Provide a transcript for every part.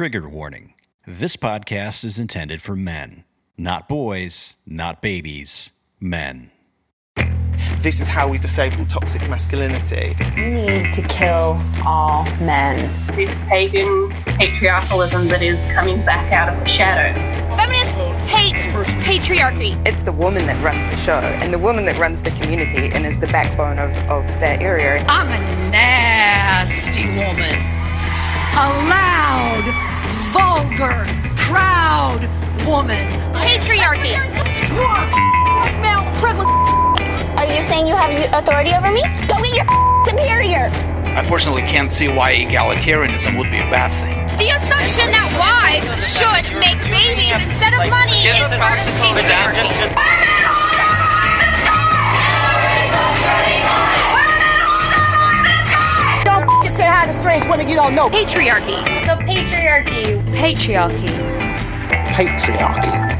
Trigger warning this podcast is intended for men, not boys, not babies, men. This is how we disable toxic masculinity. We need to kill all men. This pagan patriarchalism that is coming back out of the shadows. Feminists hate patriarchy. It's the woman that runs the show and the woman that runs the community and is the backbone of, of that area. I'm a nasty woman. A loud, vulgar, proud woman. Patriarchy. Male privilege. Are you saying you have authority over me? Go get your superior. I personally can't see why egalitarianism would be a bad thing. The assumption that wives should make babies instead of money is part of the patriarchy. Say hi to strange women you don't know. Patriarchy. The patriarchy. Patriarchy. Patriarchy.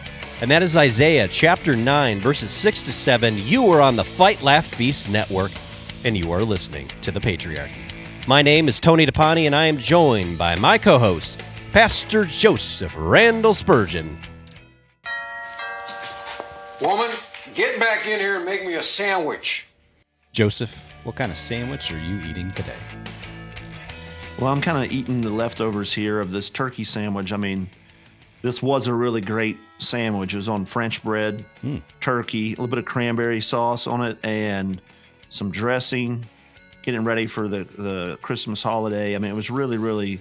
And that is Isaiah chapter 9, verses 6 to 7. You are on the Fight Laugh Feast Network, and you are listening to the Patriarchy. My name is Tony DePani, and I am joined by my co host, Pastor Joseph Randall Spurgeon. Woman, get back in here and make me a sandwich. Joseph, what kind of sandwich are you eating today? Well, I'm kind of eating the leftovers here of this turkey sandwich. I mean, this was a really great sandwich. It was on French bread, hmm. turkey, a little bit of cranberry sauce on it, and some dressing. Getting ready for the, the Christmas holiday. I mean, it was really, really,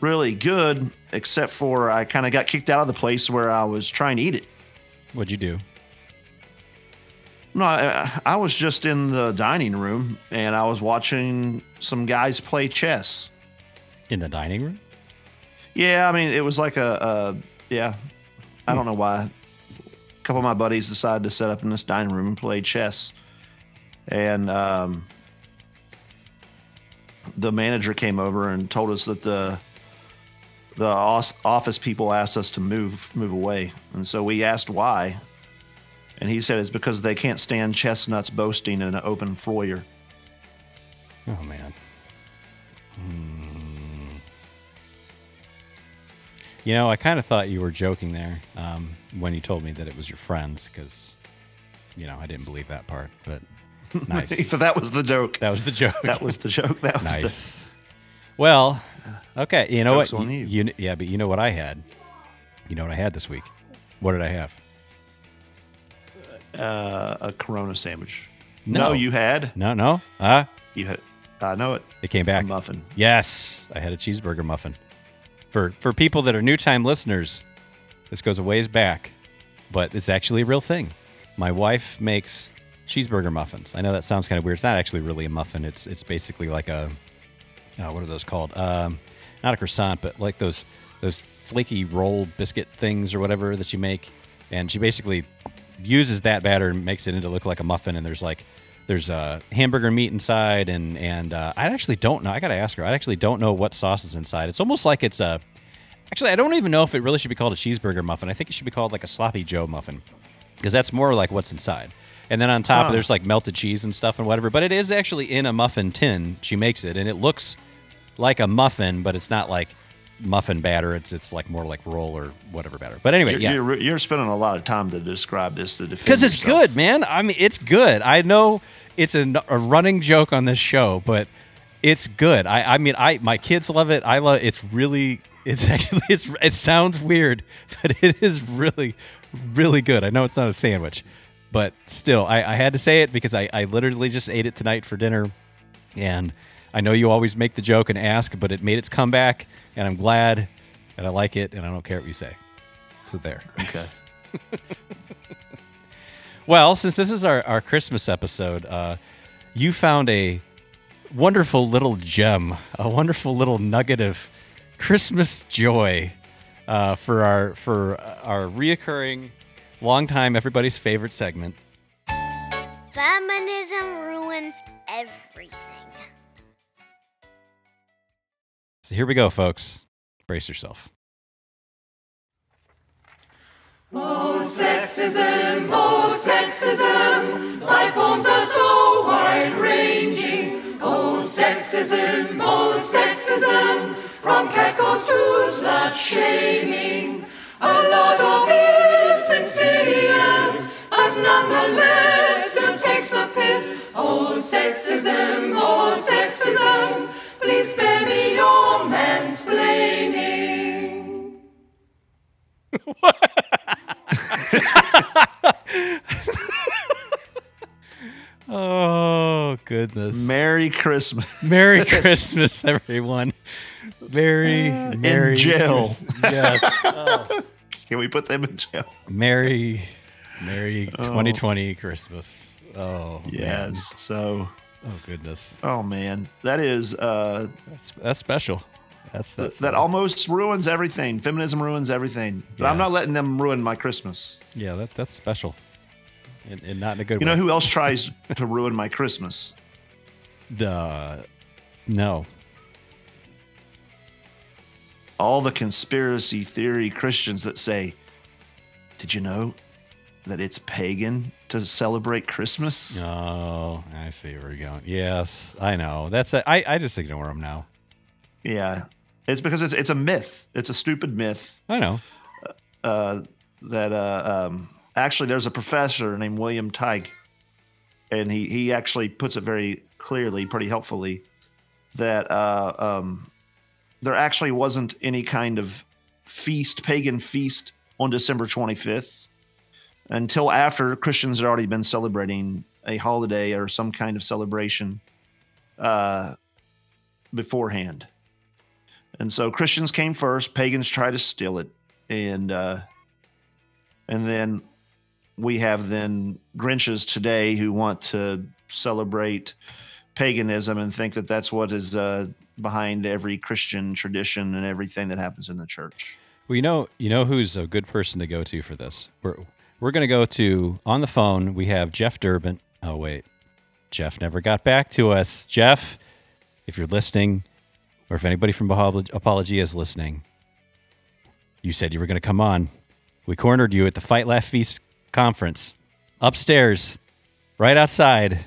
really good, except for I kind of got kicked out of the place where I was trying to eat it. What'd you do? No, I, I was just in the dining room and I was watching some guys play chess. In the dining room? Yeah, I mean, it was like a, a yeah. I don't know why. A couple of my buddies decided to set up in this dining room and play chess, and um, the manager came over and told us that the the office people asked us to move move away, and so we asked why, and he said it's because they can't stand chestnuts boasting in an open foyer. Oh, man. You know, I kind of thought you were joking there um, when you told me that it was your friends because, you know, I didn't believe that part. But nice. so that was the joke. That was the joke. That was the joke. That was nice. Well, okay. You know Joke's what? You, you. yeah, but you know what I had? You know what I had this week? What did I have? uh, a Corona sandwich. No. no you had. No, no. Huh? You had. I know it. It came back. A muffin. Yes, I had a cheeseburger muffin. For for people that are new time listeners, this goes a ways back, but it's actually a real thing. My wife makes cheeseburger muffins. I know that sounds kind of weird. It's not actually really a muffin. It's it's basically like a oh, what are those called? Um, not a croissant, but like those those flaky roll biscuit things or whatever that you make. And she basically uses that batter and makes it into look like a muffin. And there's like there's uh, hamburger meat inside, and and uh, I actually don't know. I gotta ask her. I actually don't know what sauce is inside. It's almost like it's a. Actually, I don't even know if it really should be called a cheeseburger muffin. I think it should be called like a sloppy Joe muffin, because that's more like what's inside. And then on top, Huh. there's like melted cheese and stuff and whatever. But it is actually in a muffin tin. She makes it, and it looks like a muffin, but it's not like muffin batter. It's it's like more like roll or whatever batter. But anyway, You're, yeah, you're, you're spending a lot of time to describe this to defend because it's yourself. good, man. I mean, it's good. I know it's a, a running joke on this show, but it's good. I, I mean, I my kids love it. I love. It's really It's actually it's it sounds weird, but it is really really good. I know it's not a sandwich, but still, I, I had to say it because I, I literally just ate it tonight for dinner, and I know you always make the joke and ask, but it made its comeback, and I'm glad, and I like it, and I don't care what you say. So there. Okay. Well, since this is our, our Christmas episode, uh, you found a wonderful little gem, a wonderful little nugget of Christmas joy uh, for our for our reoccurring, long time everybody's favorite segment. Feminism ruins everything. So here we go, folks. Brace yourself. Oh, sexism, oh, sexism, life forms are so wide ranging. Oh, sexism, oh, sexism, from catcalls to slut shaming. A lot of it's insidious, but nonetheless still takes a piss. Oh, sexism, oh, sexism, please spare me your mansplaining. Oh goodness! Merry Christmas. Merry Christmas, everyone. Merry, Merry in jail. Christ- Yes. Oh. Can we put them in jail? Merry, Merry Oh. 2020 Christmas. Oh man. Yes. So. Oh goodness. Oh man, that is uh, that's that's special. That's that, that's that almost ruins everything. Feminism ruins everything. But I'm not letting them ruin my Christmas. yeah. That that's special, and, and not in a good way. You way. know who else tries to ruin my Christmas? The no. All the conspiracy theory Christians that say, "Did you know that it's pagan to celebrate Christmas?" Oh, I see where you're going. Yes, I know. That's a, I. I just ignore them now. Yeah, it's because it's it's a myth. It's a stupid myth. I know. Uh, that uh, um, actually, there's a professor named William Tighe, and he he actually puts it very clearly, pretty helpfully, that uh, um, there actually wasn't any kind of feast, pagan feast, on December 25th until after Christians had already been celebrating a holiday or some kind of celebration uh, beforehand. And so Christians came first, pagans try to steal it, and uh, and then we have then Grinches today who want to celebrate paganism and think that that's what is uh, behind every Christian tradition and everything that happens in the church. Well, you know, you know who's a good person to go to for this. We're we're going to go to on the phone. We have Jeff Durbin. Oh wait, Jeff never got back to us. Jeff, if you're listening, or if anybody from Apolog- Apologia is listening, you said you were going to come on. We cornered you at the Fight Laugh Feast conference upstairs, right outside.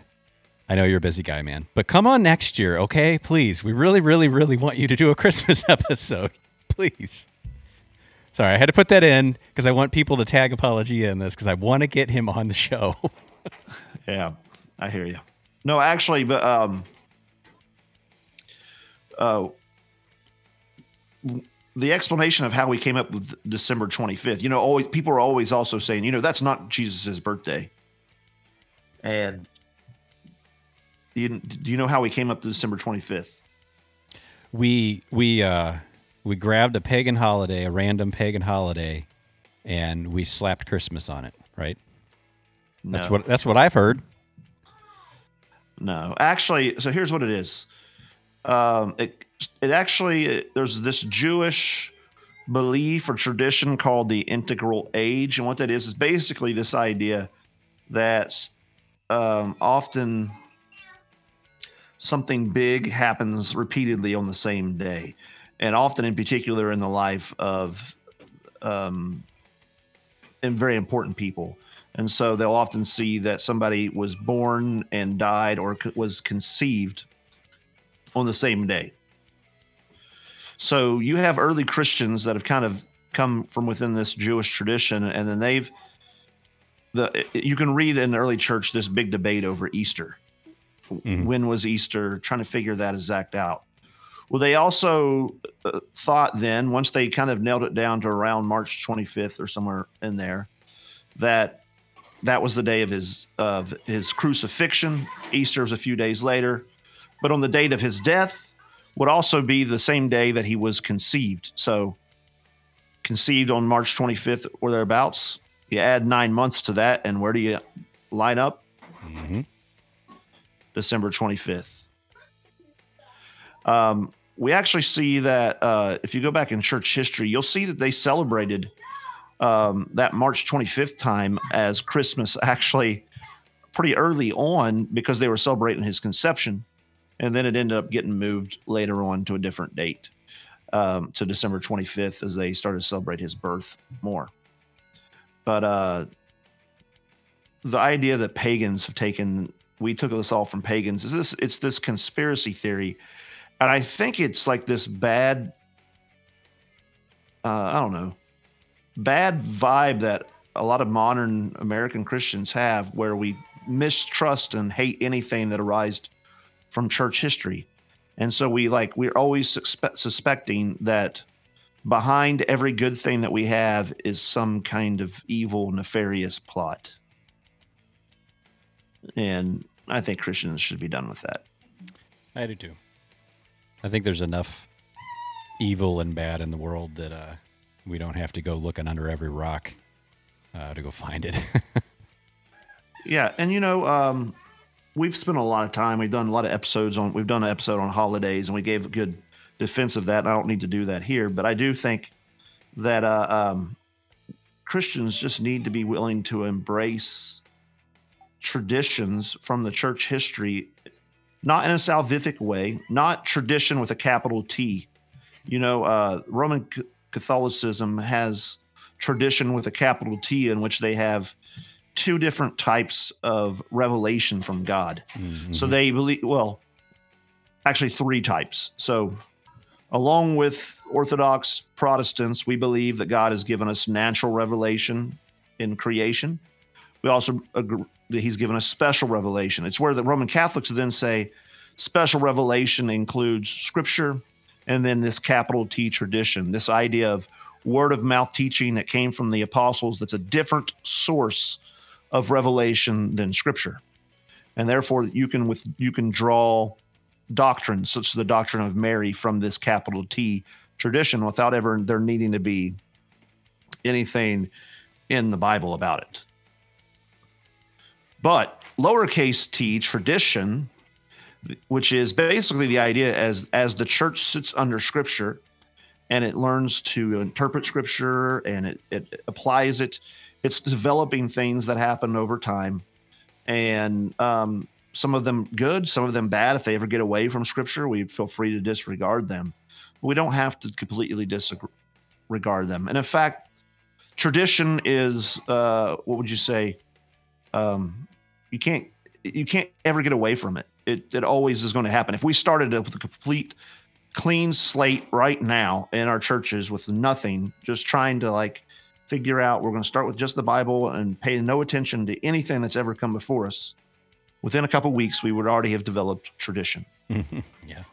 I know you're a busy guy, man, but come on next year, okay? Please, we really, really, really want you to do a Christmas episode, please. Sorry, I had to put that in because I want people to tag Apologia in this because I want to get him on the show. Yeah, I hear you. No, actually, but um, uh, the explanation of how we came up with December 25th, you know, always people are always also saying, you know, that's not Jesus's birthday. And do you, do you know how we came up to December 25th? we we uh we grabbed a pagan holiday, a random pagan holiday, and we slapped Christmas on it, right? That's what that's what I've heard. No, actually, so here's what it is. Um, it it actually there's this Jewish belief or tradition called the integral age, and what that is is basically this idea that um, often something big happens repeatedly on the same day, and often in particular in the life of um, and very important people. And so they'll often see that somebody was born and died or co- was conceived on the same day. So you have early Christians that have kind of come from within this Jewish tradition, and then they've the you can read in the early church this big debate over Easter. When was Easter? Trying to figure that exact out. Well, they also uh, thought then, once they kind of nailed it down to around March 25th or somewhere in there, that that was the day of his of his crucifixion. Easter was a few days later, but on the date of his death would also be the same day that he was conceived. So, conceived on March 25th or thereabouts. You add nine months to that, and where do you line up? Mm-hmm. December 25th. Um, we actually see that uh, if you go back in church history, you'll see that they celebrated um, that March 25th time as Christmas actually pretty early on because they were celebrating his conception. And then it ended up getting moved later on to a different date, um, to December 25th, as they started to celebrate his birth more. But uh, the idea that pagans have taken, we took this all from pagans, is this, it's this conspiracy theory and I think it's like this bad, uh, I don't know, bad vibe that a lot of modern American Christians have, where we mistrust and hate anything that arises from church history, and so we like we're always suspe- suspecting that behind every good thing that we have is some kind of evil, nefarious plot. And I think Christians should be done with that. I do too. I think there's enough evil and bad in the world that uh, we don't have to go looking under every rock uh, to go find it. yeah, and you know, um, we've spent a lot of time. We've done a lot of episodes on. We've done an episode on holidays, and we gave a good defense of that. And I don't need to do that here, but I do think that uh, um, Christians just need to be willing to embrace traditions from the church history not in a salvific way, not tradition with a capital T. You know, uh, Roman C- Catholicism has tradition with a capital T, in which they have two different types of revelation from God. Mm-hmm. So they believe, well, actually, three types. So, along with Orthodox Protestants, we believe that God has given us natural revelation in creation. We also agree he's given us special revelation. It's where the Roman Catholics then say special revelation includes scripture and then this capital T tradition, this idea of word of mouth teaching that came from the apostles that's a different source of revelation than scripture. And therefore you can with you can draw doctrines such as the doctrine of Mary from this capital T tradition without ever there needing to be anything in the Bible about it. But lowercase t tradition, which is basically the idea as as the church sits under scripture and it learns to interpret scripture and it, it applies it, it's developing things that happen over time. And um, some of them good, some of them bad. If they ever get away from scripture, we feel free to disregard them. We don't have to completely disregard them. And in fact, tradition is uh, what would you say? Um, you can't you can't ever get away from it. It it always is going to happen. If we started with a complete clean slate right now in our churches with nothing, just trying to like figure out we're going to start with just the Bible and pay no attention to anything that's ever come before us. Within a couple weeks, we would already have developed tradition. Mm-hmm. yeah.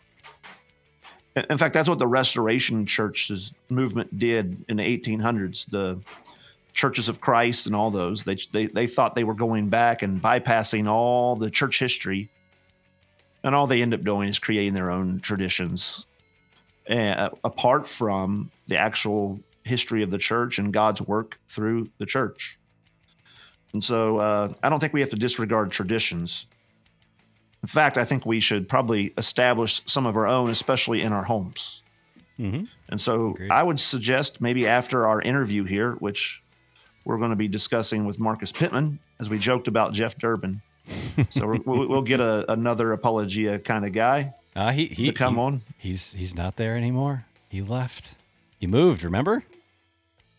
In fact, that's what the Restoration Church's movement did in the 1800s. The churches of Christ and all those. They, they, they thought they were going back and bypassing all the church history. And all they end up doing is creating their own traditions uh, apart from the actual history of the church and God's work through the church. And so uh, I don't think we have to disregard traditions. In fact, I think we should probably establish some of our own, especially in our homes. Mm-hmm. And so Agreed. I would suggest maybe after our interview here, which we're going to be discussing with Marcus Pittman as we joked about Jeff Durbin. so we'll, we'll get a, another apologia kind of guy. Uh, he, he to come he, on. He's he's not there anymore. He left. He moved. Remember?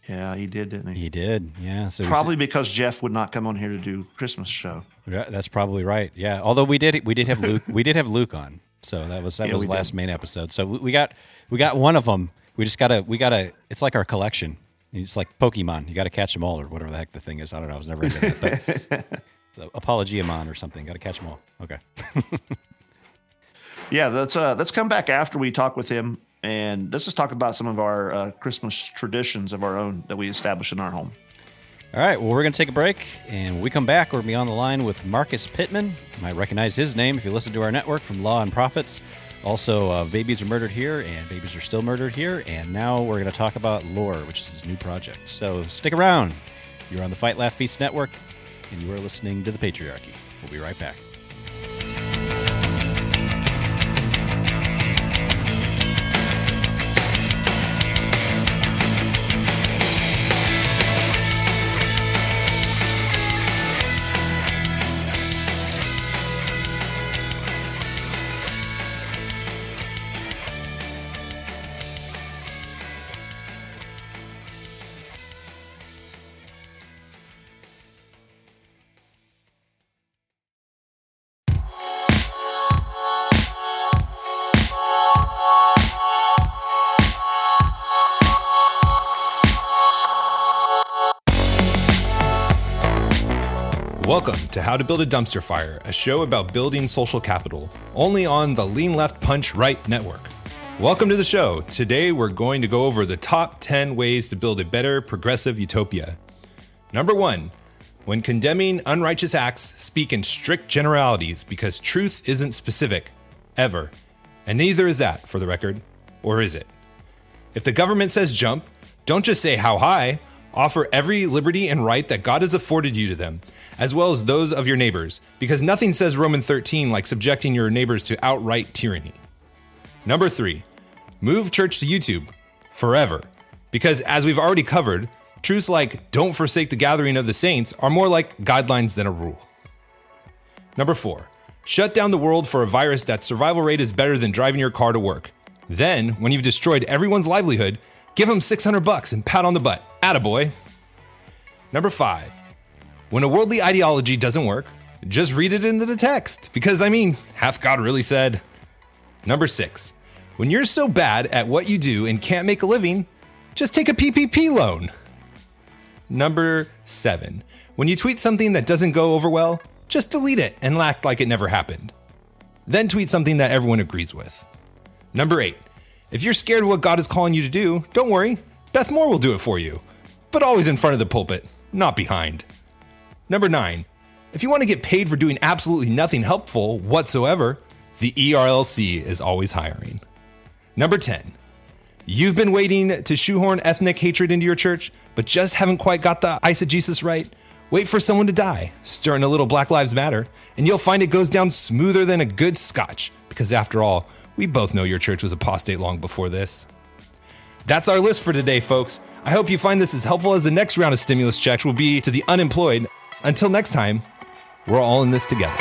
Yeah, he did, didn't he? He did. Yeah. So probably because Jeff would not come on here to do Christmas show. Yeah, that's probably right. Yeah. Although we did we did have Luke we did have Luke on. So that was that Yeah, was last did. main episode. So we, we got we got one of them. We just gotta we gotta. It's like our collection. It's like Pokemon. You got to catch them all, or whatever the heck the thing is. I don't know. I was never into that. But so Apologiamon or something. Got to catch them all. Okay. Yeah, let's uh, let's come back after we talk with him, and let's just talk about some of our uh, Christmas traditions of our own that we establish in our home. All right, well, we're going to take a break, and when we come back, we're going to be on the line with Marcus Pittman. You might recognize his name if you listen to our network from Law and Profits. Also, uh, Babies Are Murdered Here and Babies Are Still Murdered Here. And now we're going to talk about Loor, which is his new project. So stick around. You're on the Fight Laugh Feast Network, and you are listening to The Patriarchy. We'll be right back. Build a Dumpster Fire, a show about building social capital, only on the Lean Left Punch Right network. Welcome to the show. Today we're going to go over the top 10 ways to build a better progressive utopia. Number one, when condemning unrighteous acts, speak in strict generalities because truth isn't specific, ever. And neither is that, for the record. Or is it? If the government says jump, don't just say how high, offer every liberty and right that God has afforded you to them, as well as those of your neighbors, because nothing says Roman 13 like subjecting your neighbors to outright tyranny. Number three, move church to YouTube forever, because as we've already covered, truths like don't forsake the gathering of the saints are more like guidelines than a rule. Number four, shut down the world for a virus that survival rate is better than driving your car to work. Then, when you've destroyed everyone's livelihood, give them 600 bucks and pat on the butt. Attaboy. Number five, when a worldly ideology doesn't work, just read it into the text, because I mean, hath God really said? Number six, when you're so bad at what you do and can't make a living, just take a PPP loan. Number seven, when you tweet something that doesn't go over well, just delete it and act like it never happened. Then tweet something that everyone agrees with. Number eight, if you're scared of what God is calling you to do, don't worry, Beth Moore will do it for you, but always in front of the pulpit, not behind. Number nine, if you want to get paid for doing absolutely nothing helpful whatsoever, the ERLC is always hiring. Number 10, you've been waiting to shoehorn ethnic hatred into your church, but just haven't quite got the eisegesis right? Wait for someone to die, stir in a little Black Lives Matter, and you'll find it goes down smoother than a good scotch, because after all, we both know your church was apostate long before this. That's our list for today, folks. I hope you find this as helpful as the next round of stimulus checks will be to the unemployed. Until next time, we're all in this together.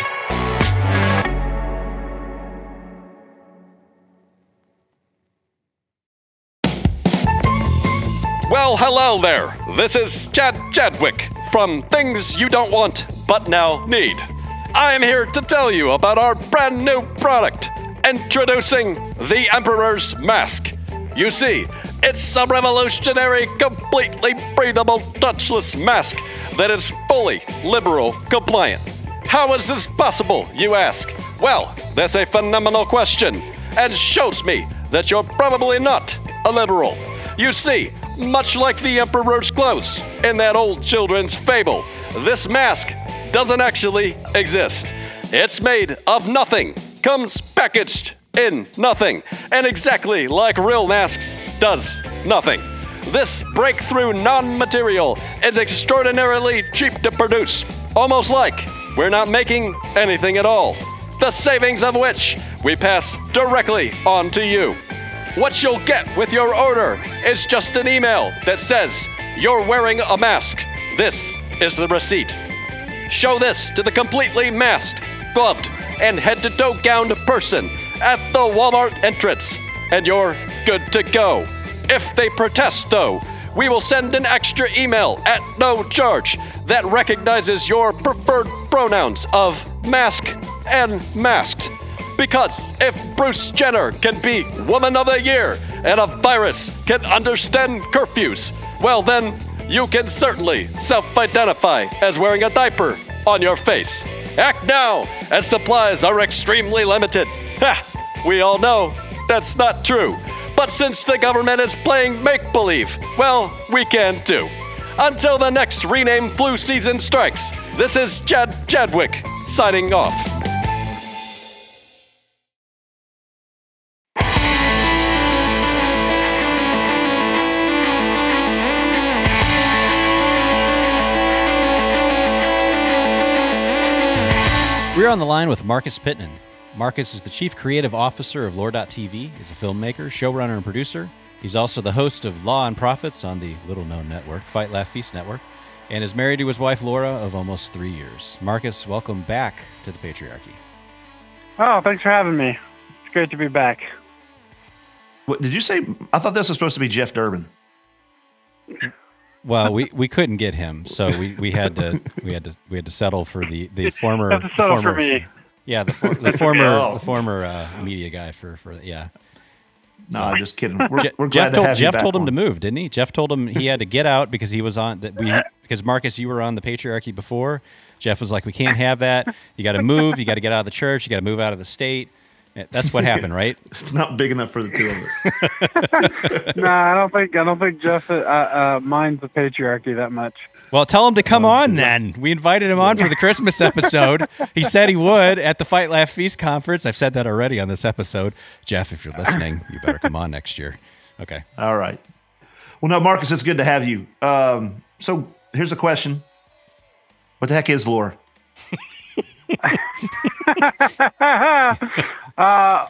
Well, hello there. This is Chad Chadwick from Things You Don't Want But Now Need. I am here to tell you about our brand new product, introducing the Emperor's Mask. You see, it's a revolutionary, completely breathable, touchless mask that is fully liberal compliant. How is this possible, you ask? Well, that's a phenomenal question, and shows me that you're probably not a liberal. You see, much like the Emperor's clothes in that old children's fable, this mask doesn't actually exist. It's made of nothing, comes packaged in nothing, and exactly like real masks, does nothing. This breakthrough non material is extraordinarily cheap to produce, almost like we're not making anything at all. The savings of which we pass directly on to you. What you'll get with your order is just an email that says you're wearing a mask. This is the receipt. Show this to the completely masked, gloved, and head to toe gowned person at the Walmart entrance, and you're good to go. If they protest, though, we will send an extra email at no charge that recognizes your preferred pronouns of mask and masked. Because if Bruce Jenner can be Woman of the Year and a virus can understand curfews, well, then you can certainly self identify as wearing a diaper on your face. Act now, as supplies are extremely limited. Ha! we all know that's not true. But since the government is playing make believe, well, we can too. Until the next rename flu season strikes, this is Jed Chadwick signing off. We're on the line with Marcus Pittman. Marcus is the chief creative officer of Loor.tv. He's a filmmaker, showrunner, and producer. He's also the host of Law and Profits on the little known network, Fight Laugh Feast Network, and is married to his wife Laura of almost three years. Marcus, welcome back to the patriarchy. Oh, thanks for having me. It's great to be back. What did you say? I thought this was supposed to be Jeff Durbin. Well, we, we couldn't get him, so we, we had to we had to we had to settle for the, the former. Have to settle the former, for me. Yeah, the, for, the former Oh. the former uh, media guy for for yeah. No, I'm just kidding. We're, Je- we're glad Jeff to told have you Jeff back told him on. to move, didn't he? Jeff told him he had to get out because he was on that we because Marcus, you were on the patriarchy before. Jeff was like, "We can't have that. You got to move. You got to get out of the church. You got to move out of the state." That's what happened, right? It's not big enough for the two of us. no, I don't think I don't think Jeff uh, uh, minds the patriarchy that much. Well, tell him to come on then. We invited him on for the Christmas episode. He said he would at the Fight Laugh Feast conference. I've said that already on this episode. Jeff, if you're listening, you better come on next year. Okay. All right. Well, no, Marcus, it's good to have you. Um, so here's a question: What the heck is Loor? uh,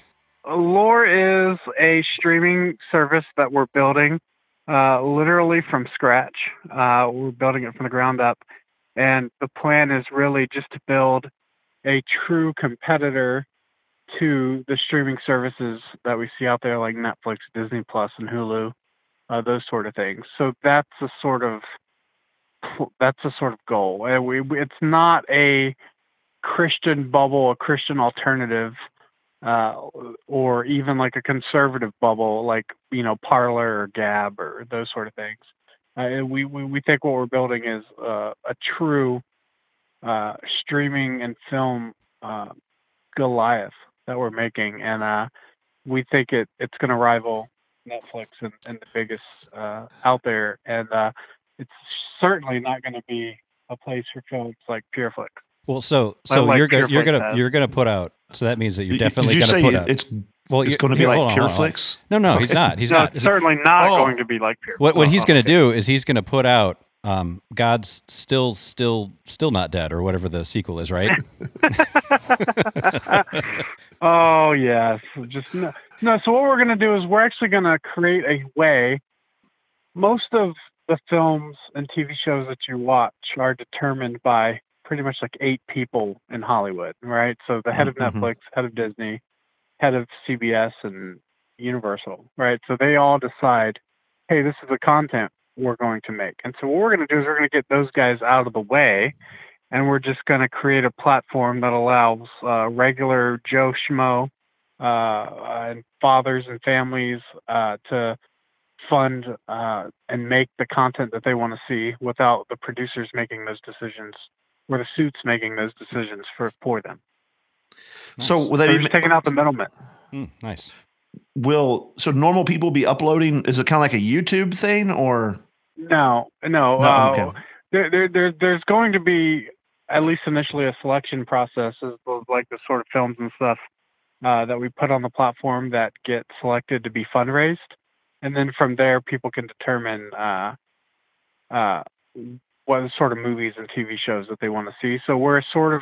Loor is a streaming service that we're building uh, literally from scratch. Uh, we're building it from the ground up. And the plan is really just to build a true competitor to the streaming services that we see out there, like Netflix, Disney Plus, and Hulu, uh, those sort of things. So that's a sort of that's a sort of goal. And we, it's not a Christian bubble, a Christian alternative, uh, or even like a conservative bubble, like you know Parler or Gab or those sort of things. Uh, we, we we think what we're building is uh, a true uh, streaming and film uh, Goliath that we're making, and uh, we think it it's going to rival Netflix and, and the biggest out there, and it's certainly not going to be a place for films like PureFlix. Well, so so like you're gonna you're Pureflix gonna has. you're gonna put out. So that means that you're Did- did definitely you gonna say put out. it's- well, it's gonna be here, like on. Pureflix? No, no, he's not. He's no, not. it's certainly not Oh. going to be like PureFlix. What what he's going okay. to do is he's going to put out um, God's still still still not dead or whatever the sequel is, right? oh yes, just no, no. So what we're gonna do is we're actually gonna create a way. Most of the films and TV shows that you watch are determined by pretty much like eight people in Hollywood, right? So the head of Mhm. Netflix, head of Disney, head of CBS, and Universal, right? So they all decide, hey, this is the content we're going to make. And so what we're going to do is we're going to get those guys out of the way, and we're just going to create a platform that allows uh, regular Joe Schmo uh, and fathers and families uh, to fund uh, and make the content that they want to see without the producers making those decisions or the suits making those decisions for for them. So will They're they be taking out the middleman. Hmm, nice. will so normal people be uploading? Is it kind of like a YouTube thing or? No, no. No, uh, okay. there, there, there, there's going to be at least initially a selection process of of, like the sort of films and stuff uh, that we put on the platform that get selected to be fundraised, and then from there people can determine uh, uh, what sort of movies and TV shows that they want to see. So we're sort of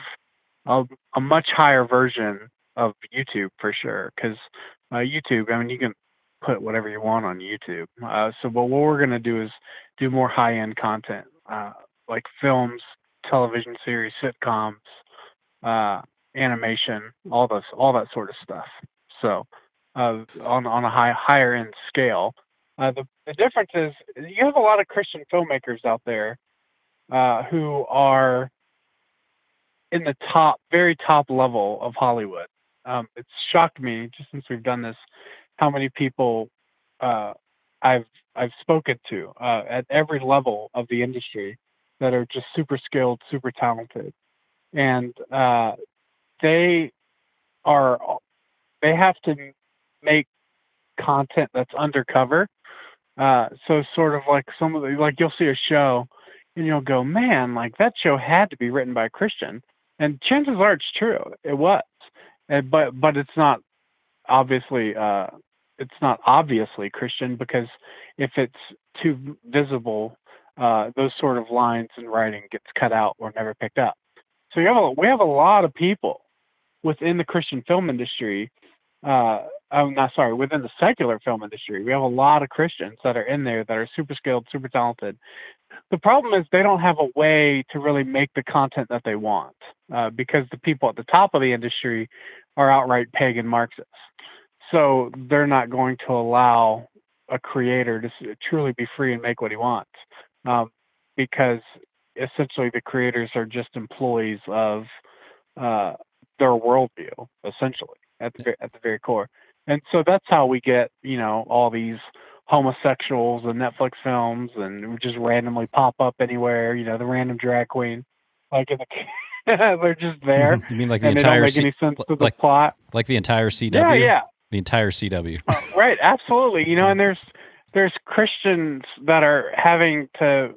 a, a much higher version of YouTube for sure, because uh, YouTube, I mean, you can put whatever you want on YouTube. Uh, so, but what we're going to do is do more high-end content, uh, like films, television series, sitcoms, uh, animation, all this, all that sort of stuff. So, uh, on on a high higher end scale, uh, the the difference is you have a lot of Christian filmmakers out there uh, who are in the top, very top level of Hollywood. Um, it's shocked me just since we've done this, how many people uh, I've I've spoken to uh, at every level of the industry that are just super skilled, super talented, and uh, they are they have to make content that's undercover. Uh, so sort of like some of the like you'll see a show and you'll go, man, like that show had to be written by a Christian, and chances are it's true, it was, and, but but it's not obviously uh, it's not obviously Christian because if it's too visible, uh, those sort of lines in writing gets cut out or never picked up. So you have a, we have a lot of people within the Christian film industry. Uh, I'm not sorry, within the secular film industry, we have a lot of Christians that are in there that are super skilled, super talented. The problem is they don't have a way to really make the content that they want uh, because the people at the top of the industry are outright pagan Marxists. So they're not going to allow a creator to truly be free and make what he wants um, because essentially the creators are just employees of uh, their worldview, essentially at the at the very core. And so that's how we get you know all these homosexuals and Netflix films, and just randomly pop up anywhere. You know, the random drag queen, like in the. they're just there. Mm-hmm. You mean like the entire they don't make C- any sense to the like plot. like the entire CW? Yeah, yeah. The entire CW. Uh, right absolutely you know and there's there's christians that are having to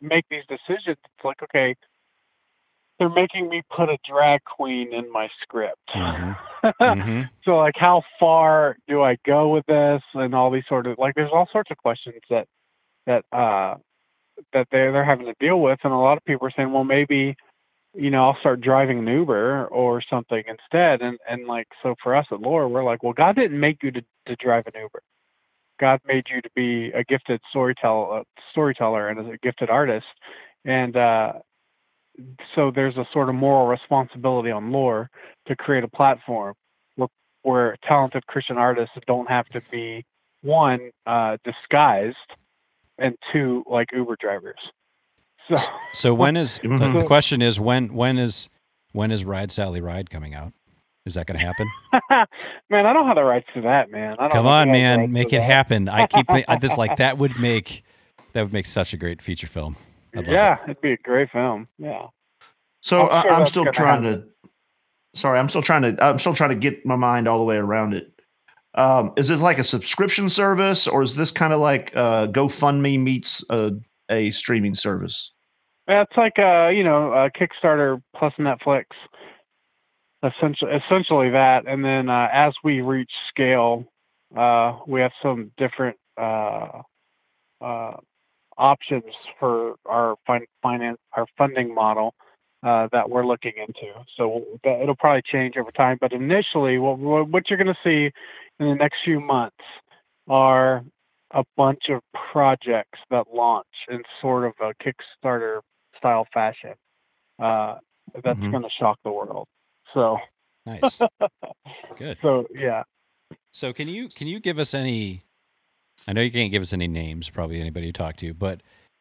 make these decisions it's like okay they're making me put a drag queen in my script. Mhm. so like how far do i go with this and all these sort of like there's all sorts of questions that that uh that they're they're having to deal with and a lot of people are saying well maybe you know i'll start driving an uber or something instead. And and like so for us at loor we're like well god didn't make you to, to drive an uber. God made you to be a gifted storyteller uh, storyteller and a gifted artist. And uh so there's a sort of moral responsibility on loor to create a platform where, where talented christian artists don't have to be one uh disguised and two like uber drivers so So when is the, the Mhm. question is when when is when is Ride Sally Ride coming out? Is that going to happen? man, I don't have the rights to that, man. I don't Come on, I have the man, make it that. happen. I keep I just like that would make that would make such a great feature film. I'd love it. yeah, it'd be a great film. Yeah. So I'm sure I'm still trying happen. to. Sorry, I'm still trying to. I'm still trying to get my mind all the way around it. Um, is this like a subscription service, or is this kind of like uh, GoFundMe meets a, a streaming service? Yeah, it's like uh, you know, uh, Kickstarter plus Netflix. Essentially, essentially that, and then uh, as we reach scale, uh, we have some different uh, uh, options for our fin- finance, our funding model uh, that we're looking into. So it'll probably change over time, but initially, what what you're going to see in the next few months are a bunch of projects that launch in sort of a Kickstarter style fashion. Uh, that's Mhm. going to shock the world. So Nice. Good. So yeah. So can you can you give us any? I know you can't give us any names, probably anybody you talk to, but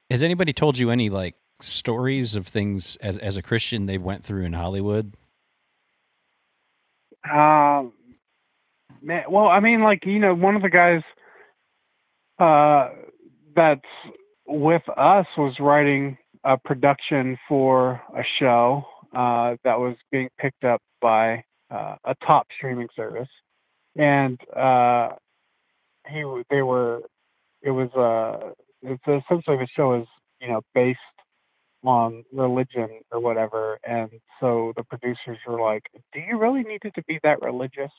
has anybody told you any like stories of things as as a Christian they went through in Hollywood? Um, man, well, I mean, like you know, one of the guys uh, that's with us was writing a production for a show uh, that was being picked up by uh, a top streaming service, and uh, he they were it was uh it's essentially the show is you know based on religion or whatever. And so the producers were like do you really need it to be that religious?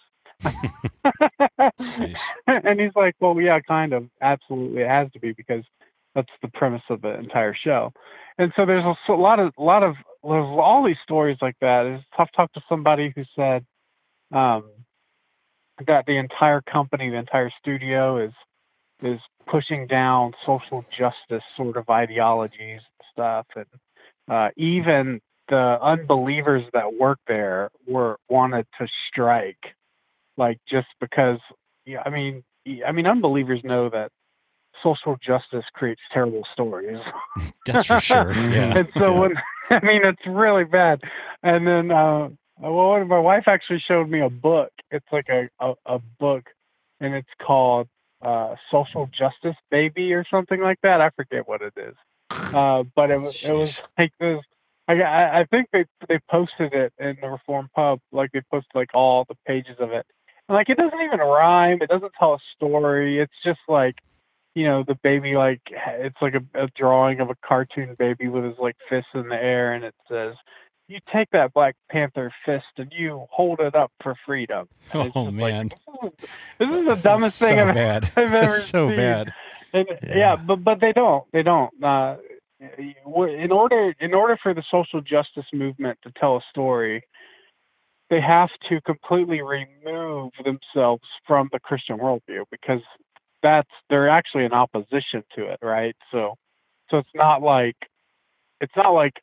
And he's like well yeah kind of. Absolutely it has to be because that's the premise of the entire show. And so there's a lot of a lot of there's all these stories like that. It's tough to talk to somebody who said um that the entire company the entire studio is is pushing down social justice sort of ideologies and stuff and uh, even the unbelievers that work there were wanted to strike like just because yeah i mean i mean unbelievers know that social justice creates terrible stories That's for sure. Yeah. and so when i mean it's really bad and then uh well my wife actually showed me a book it's like a a, a book and it's called uh social justice baby or something like that i forget what it is uh but it was it was like this I, I I think they they posted it in the Reform Pub, like they posted like all the pages of it. like it doesn't even rhyme. It doesn't tell a story. It's just like, you know, the baby like it's like a, a drawing of a cartoon baby with his like fists in the air, and it says, "You take that Black Panther fist and you hold it up for freedom." And Oh just like, man, this is the dumbest so thing I've, bad. I've ever It's so seen. bad. And, yeah. but but they don't. They don't. Uh, in order in order for the social justice movement to tell a story, they have to completely remove themselves from the Christian worldview because that's they're actually in opposition to it, right? So so it's not like it's not like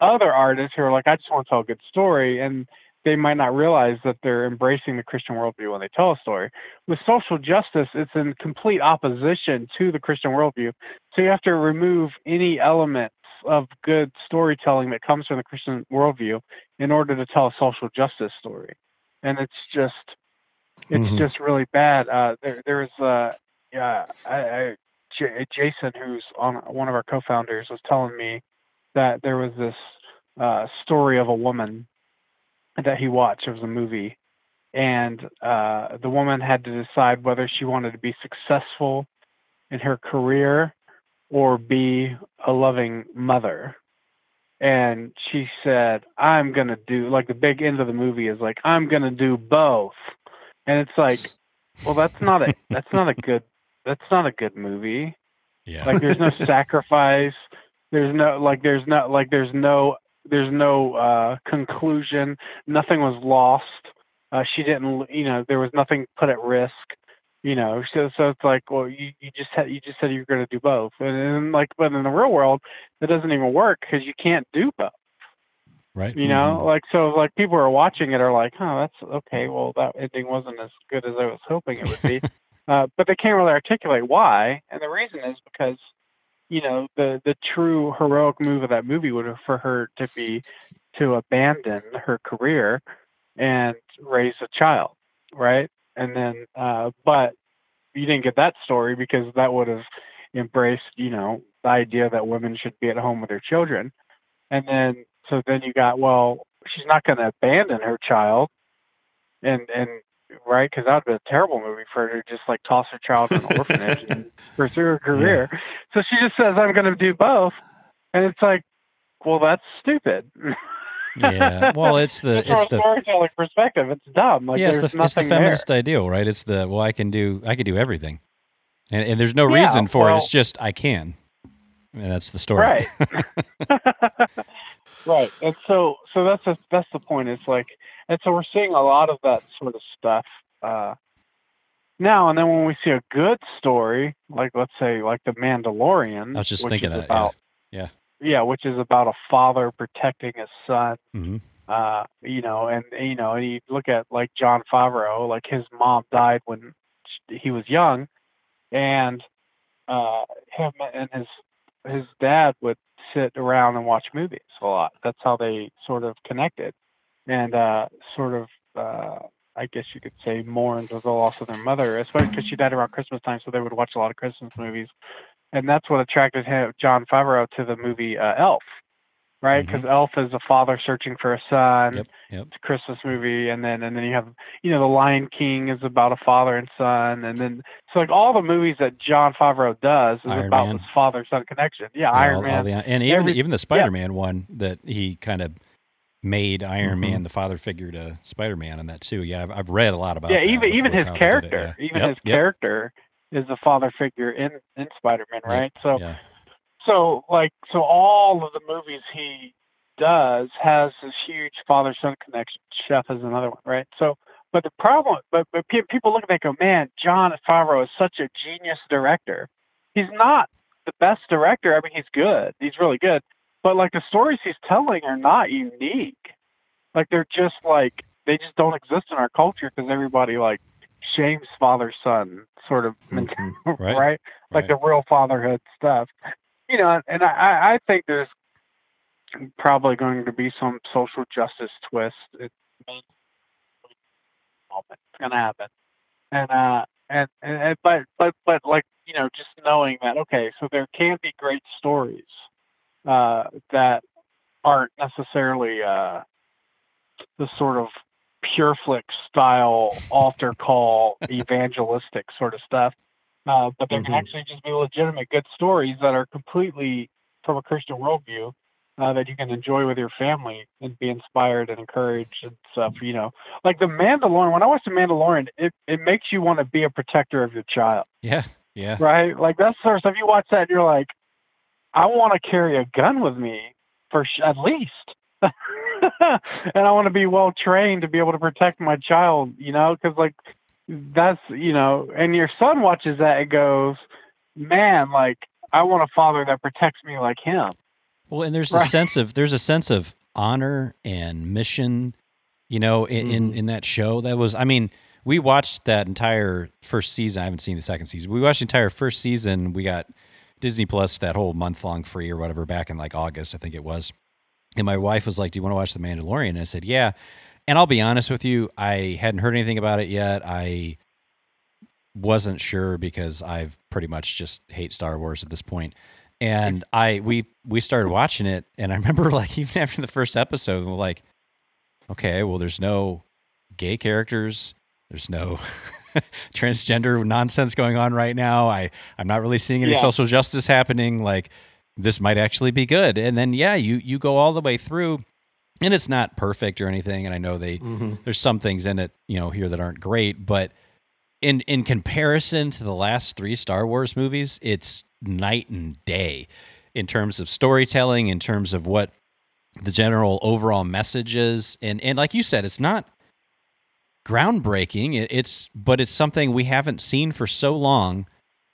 other artists who are like, I just want to tell a good story and they might not realize that they're embracing the Christian worldview when they tell a story. With social justice, it's in complete opposition to the Christian worldview. So you have to remove any elements of good storytelling that comes from the Christian worldview in order to tell a social justice story. And it's just, it's Mm-hmm. Mhm. just really bad. Uh, there, there's, uh, yeah, I, I, J- Jason, who's on one of our co-founders, was telling me that there was this uh, story of a woman that he watched. It was a movie, and uh, the woman had to decide whether she wanted to be successful in her career or be a loving mother. And she said, "I'm gonna do like the big end of the movie is like I'm gonna do both," and it's like, well, that's not a that's not a good that's not a good movie. Yeah. Like there's no sacrifice. There's no like there's not like there's no there's no uh conclusion. Nothing was lost. Uh she didn't you know, there was nothing put at risk. You know, so so it's like, well, you, you just had you just said you were going to do both, and, and like, but in the real world, that doesn't even work because you can't do both. Right. You know, like so, like people are watching it are like, "Oh, that's okay. Well, that ending wasn't as good as I was hoping it would be," uh, but they can't really articulate why. And the reason is because, you know, the the true heroic move of that movie would have for her to be to abandon her career and raise a child, right? And then, uh, but you didn't get that story because that would have embraced, you know, the idea that women should be at home with their children. And then, so then you got, well, she's not going to abandon her child, and and right, because that would be a terrible movie for her to just like toss her child in an orphanage and pursue her career. So she just says, "I'm going to do both," and it's like, well, that's stupid. Yeah. Well, it's the From it's a the storytelling perspective, it's dumb. Like yeah, it's the, it's the nothing there. feminist ideal, right? It's the well, I can do I can do everything, and, and there's no Yeah, reason for it. It's just I can, and that's the story. Right. right. And so so that's the that's the point. It's like and so we're seeing a lot of that sort of stuff uh now and then when we see a good story, like let's say like the Mandalorian, I was just thinking that. about yeah. yeah, which is about a father protecting his son. Yeah. hmm Uh, you know, and you know, and you look at like Jon Favreau, like his mom died when he was young, and uh, him and his his dad would sit around and watch movies a lot. That's how they sort of connected, and uh, sort of, uh, I guess you could say, mourned the loss of their mother, especially because she died around Christmas time, so they would watch a lot of Christmas movies, and that's what attracted him, Jon Favreau, to the movie uh, Elf, right? Because Elf is a father searching for a son. Yep. Yep. It's a Christmas movie, and then and then you have you know the Lion King is about a father and son, and then so like all the movies that Jon Favreau does is Iron about Man. this father son connection. Yeah, Yeah, Iron all- all Man, the- and even every- even the. Spider-Man one that he kind of made Iron Mhm. Man the father figure to Spider-Man and that too. Yeah, I've, I've read a lot about. Yeah, even even his character, yeah. even Yep, his yep. character is a father figure in in Spider-Man, Yep, right? So yeah. so like so all of the movies he does has this huge father son connection. Chef is another one, right? So but the problem but but people look at that and go, man, Jon Favreau is such a genius director. He's not the best director. I mean, he's good. He's really good. But like the stories he's telling are not unique. Like they're just like they just don't exist in our culture because everybody like shames father son sort of mentality, Right. right? Like the real fatherhood stuff. You know, and I, I think there's probably going to be some social justice twist. It's going to happen, and uh, and, and and but but but like you know, just knowing that okay, so there can be great stories uh, that aren't necessarily uh, the sort of pure flick style altar call evangelistic sort of stuff. Uh, but there can Mhm. actually just be legitimate good stories that are completely from a Christian worldview uh, that you can enjoy with your family and be inspired and encouraged and stuff. You know, like the Mandalorian. When I watch the Mandalorian, it it makes you want to be a protector of your child Yeah, yeah. right? Like that's the sort of stuff you watch that and you're like, I want to carry a gun with me for sh- at least, and I want to be well trained to be able to protect my child, you know, because like that's you know, and your son watches that and goes, man, like I want a father that protects me like him. Well, and there's a sense of there's a sense of honor and mission, you know, in, in in that show. That was, I mean, we watched that entire first season. I haven't seen the second season. We watched the entire first season. We got Disney Plus that whole month long free or whatever back in like August, I think it was. And my wife was like, "Do you want to watch The Mandalorian?" And I said, "Yeah." And I'll be honest with you, I hadn't heard anything about it yet. I wasn't sure because I've pretty much just hate Star Wars at this point. And I we we started watching it and I remember like even after the first episode, we're like, okay, well there's no gay characters, there's no transgender nonsense going on right now. I I'm not really seeing any Yeah. social justice happening. Like this might actually be good. And then yeah, you you go all the way through and it's not perfect or anything and I know they mm-hmm. there's some things in it, you know, here that aren't great, but in in comparison to the last three Star Wars movies, it's night and day in terms of storytelling, in terms of what the general overall message is, and and like you said, it's not groundbreaking. It, it's but it's something we haven't seen for so long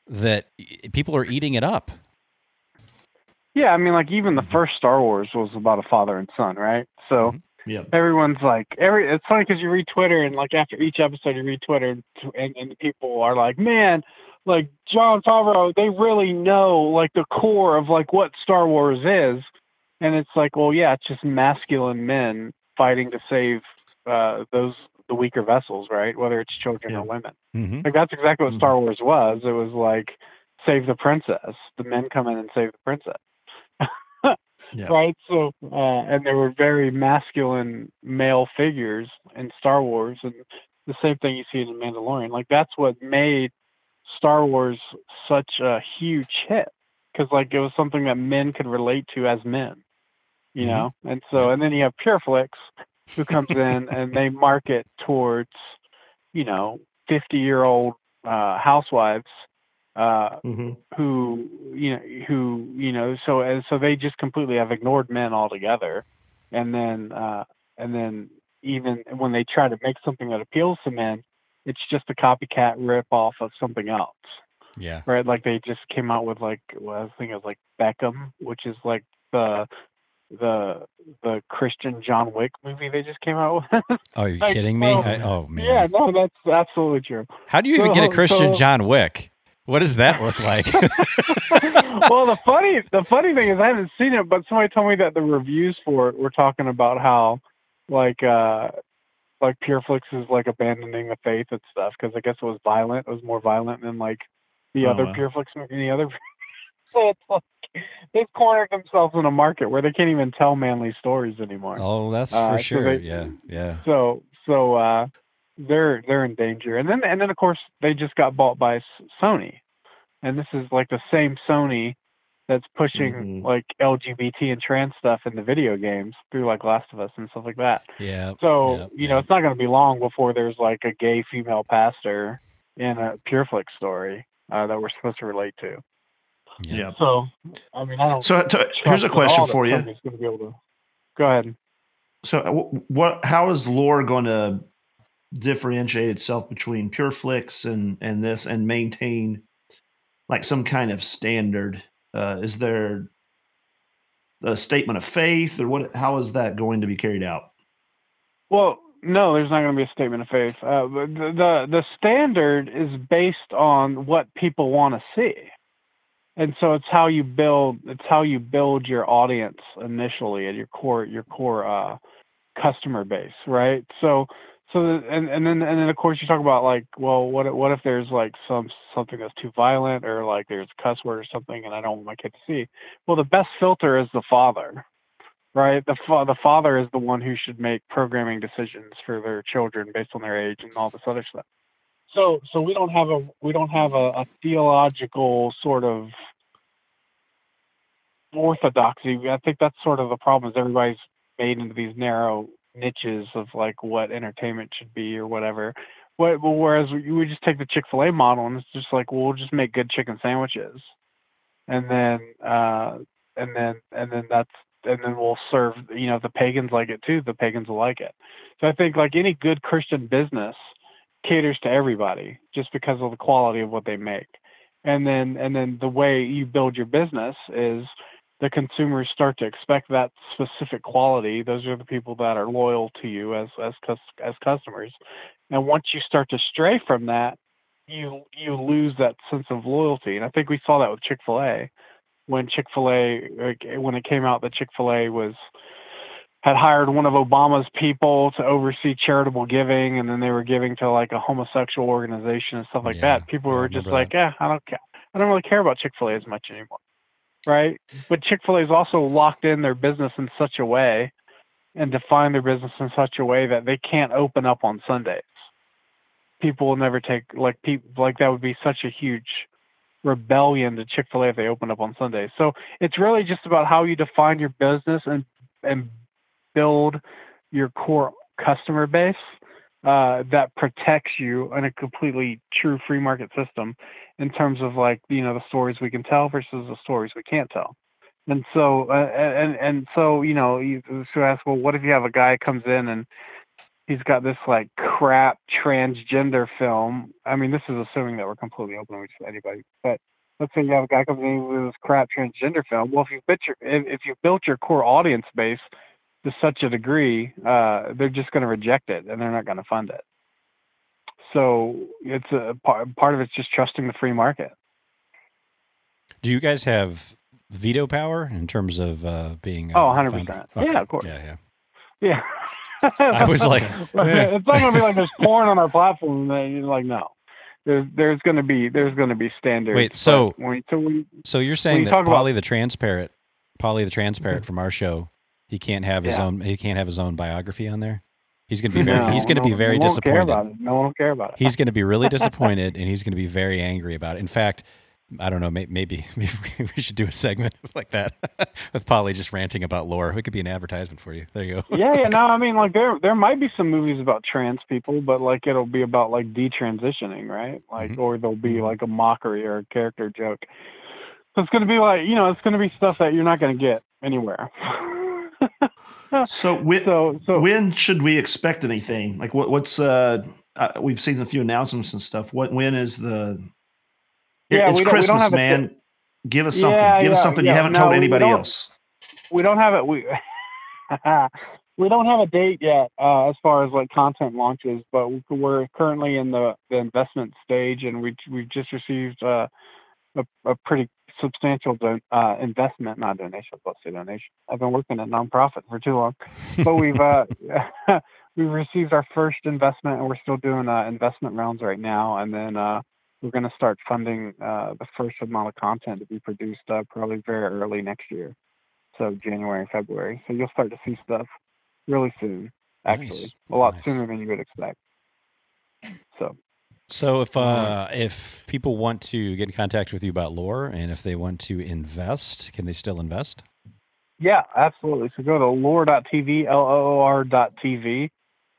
that people are eating it up. Yeah, I mean, like even the first Star Wars was about a father and son, right? So Yeah. everyone's like, every it's funny because you read Twitter and like after each episode you read Twitter and, and and people are like, man, like Jon Favreau, they really know like the core of like what Star Wars is, and it's like, well, yeah, it's just masculine men fighting to save uh, those the weaker vessels, right? Whether it's children or women. Mm-hmm. Like that's exactly what Star Wars was. It was like save the princess. The men come in and save the princess. Yeah. Right. So, uh, and there were very masculine male figures in Star Wars, and the same thing you see in The Mandalorian. Like that's what made Star Wars such a huge hit, because like it was something that men could relate to as men, you Mhm. know. And so, and then you have PureFlix, who comes in and they market towards, you know, fifty-year-old uh, housewives uh, who you know who you know so and so they just completely have ignored men altogether. And then uh and then even when they try to make something that appeals to men it's just a copycat rip off of something else. Yeah. right? Like they just came out with like well, i think it was like beckham which is like the the the christian john wick movie they just came out with Oh, are you Like, kidding me? so- I, oh man. yeah no that's absolutely true How do you even get a Christian so- John Wick? What does that look like? well, the funny the funny thing is I haven't seen it, but somebody told me that the reviews for it were talking about how like uh like PureFlix is like abandoning the faith and stuff because I guess it was violent. It was more violent than like the Oh, other wow. PureFlix any other. so it's like they've cornered themselves in a market where they can't even tell manly stories anymore. oh, that's Uh, for so sure. they- yeah, yeah. So so uh, they're they're in danger, and then and then of course they just got bought by Sony, and this is like the same Sony that's pushing Mm-hmm. like LGBT and trans stuff in the video games through like Last of Us and stuff like that. Yeah. So you know it's not going to be long before there's like a gay female pastor in a PureFlix story uh, that we're supposed to relate to. Yeah. So I mean I don't. So, to- here's a question for you. Going to be able to. Go ahead. So, what? How is Loor going to differentiate itself between PureFlix and and this, and maintain like some kind of standard? Uh, is there a statement of faith, or what? How is that going to be carried out? Well, no, there's not going to be a statement of faith. Uh, but the, the the standard is based on what people want to see, and so it's how you build. It's how you build your audience initially at your core your core uh, customer base, right? So so the, and and then and then of course you talk about like, well, what what if there's like some something that's too violent or like there's a cuss word or something, and I don't want my kid to see. Well, the best filter is the father right? The fa- the father is the one who should make programming decisions for their children based on their age and all this other stuff. So so we don't have a we don't have a, a theological sort of orthodoxy. I think that's sort of the problem is everybody's made into these narrow niches of like what entertainment should be or whatever. What, whereas we just take the Chick Fil A model and it's just like, well, we'll just make good chicken sandwiches, and then uh, and then and then that's and then we'll serve. You know, the pagans like it too, the pagans will like it. So I think like any good Christian business caters to everybody just because of the quality of what they make, and then and then the way you build your business is the consumers start to expect that specific quality. Those are the people that are loyal to you as as as customers. And once you start to stray from that, you you lose that sense of loyalty. And I think we saw that with Chick Fil A when Chick Fil A when it came out that Chick Fil A was had hired one of Obama's people to oversee charitable giving, and then they were giving to like a homosexual organization and stuff like Yeah, that. People I were just remember like, "Yeah, I don't care. I don't really care about Chick Fil A as much anymore." Right? But Chick Fil A is also locked in their business in such a way and define their business in such a way that they can't open up on Sundays. People will never take like people like that would be such a huge rebellion to Chick Fil A if they open up on Sundays. So it's really just about how you define your business and and build your core customer base uh, that protects you in a completely true free market system in terms of like you know the stories we can tell versus the stories we can't tell. And so uh, and and so you know you so ask well what if you have a guy comes in and he's got this like crap transgender film. I mean, this is assuming that we're completely open with anybody, but let's say you have a guy comes in with this crap transgender film. Well, if you built your if, if you built your core audience base to such a degree, uh, they're just going to reject it and they're not going to fund it. So it's a part of it's just trusting the free market. Do you guys have veto power in terms of uh, being? Oh, uh, 100%. found- Yeah, of course. Yeah, yeah. Yeah. I was like, it's not gonna be like there's porn on our platform. And you're like, no, there's there's gonna be there's gonna be standards. Wait, so when, so when, so you're saying you that talk about- Polly the transparent, Polly the transparent from our show, he can't have his Yeah. own he can't have his own biography on there. He's gonna be very No, he's gonna be very no will care disappointed. about it. No one will care about it. He's going to be really disappointed, and he's going to be very angry about it. In fact, I don't know. may- Maybe, maybe we should do a segment like that with Polly just ranting about Loor. It could be an advertisement for you. There you go. yeah, yeah. No, I mean, like there there might be some movies about trans people, but like it'll be about like detransitioning, right? Like, Mm-hmm. or there'll be like a mockery or a character joke. So it's gonna be like you know, it's gonna be stuff that you're not gonna get anywhere. So when so, when should we expect anything? Like what what's uh, uh we've seen a few announcements and stuff. What when is the Yeah, it's we Christmas, have a man. Give us something. Yeah, Give us yeah, something you haven't No, told anybody don't- else. we don't have it. We we don't have a date yet uh, as far as like content launches, but we- we're currently in the, the investment stage, and we we've just received uh, a a pretty substantial don- uh, investment, not donation, let's say donation. I've been working at nonprofit for too long, but we've uh, we've received our first investment, and we're still doing uh, investment rounds right now, and then. Uh, we're going to start funding uh, the first amount of content to be produced uh, probably very early next year so January, February. So you'll start to see stuff really soon, actually, Nice, a lot sooner than you would expect. So if uh, if people want to get in contact with you about Loor, and if they want to invest, can they still invest? yeah, absolutely. So go to loor.tv, L-O-O-R.tv.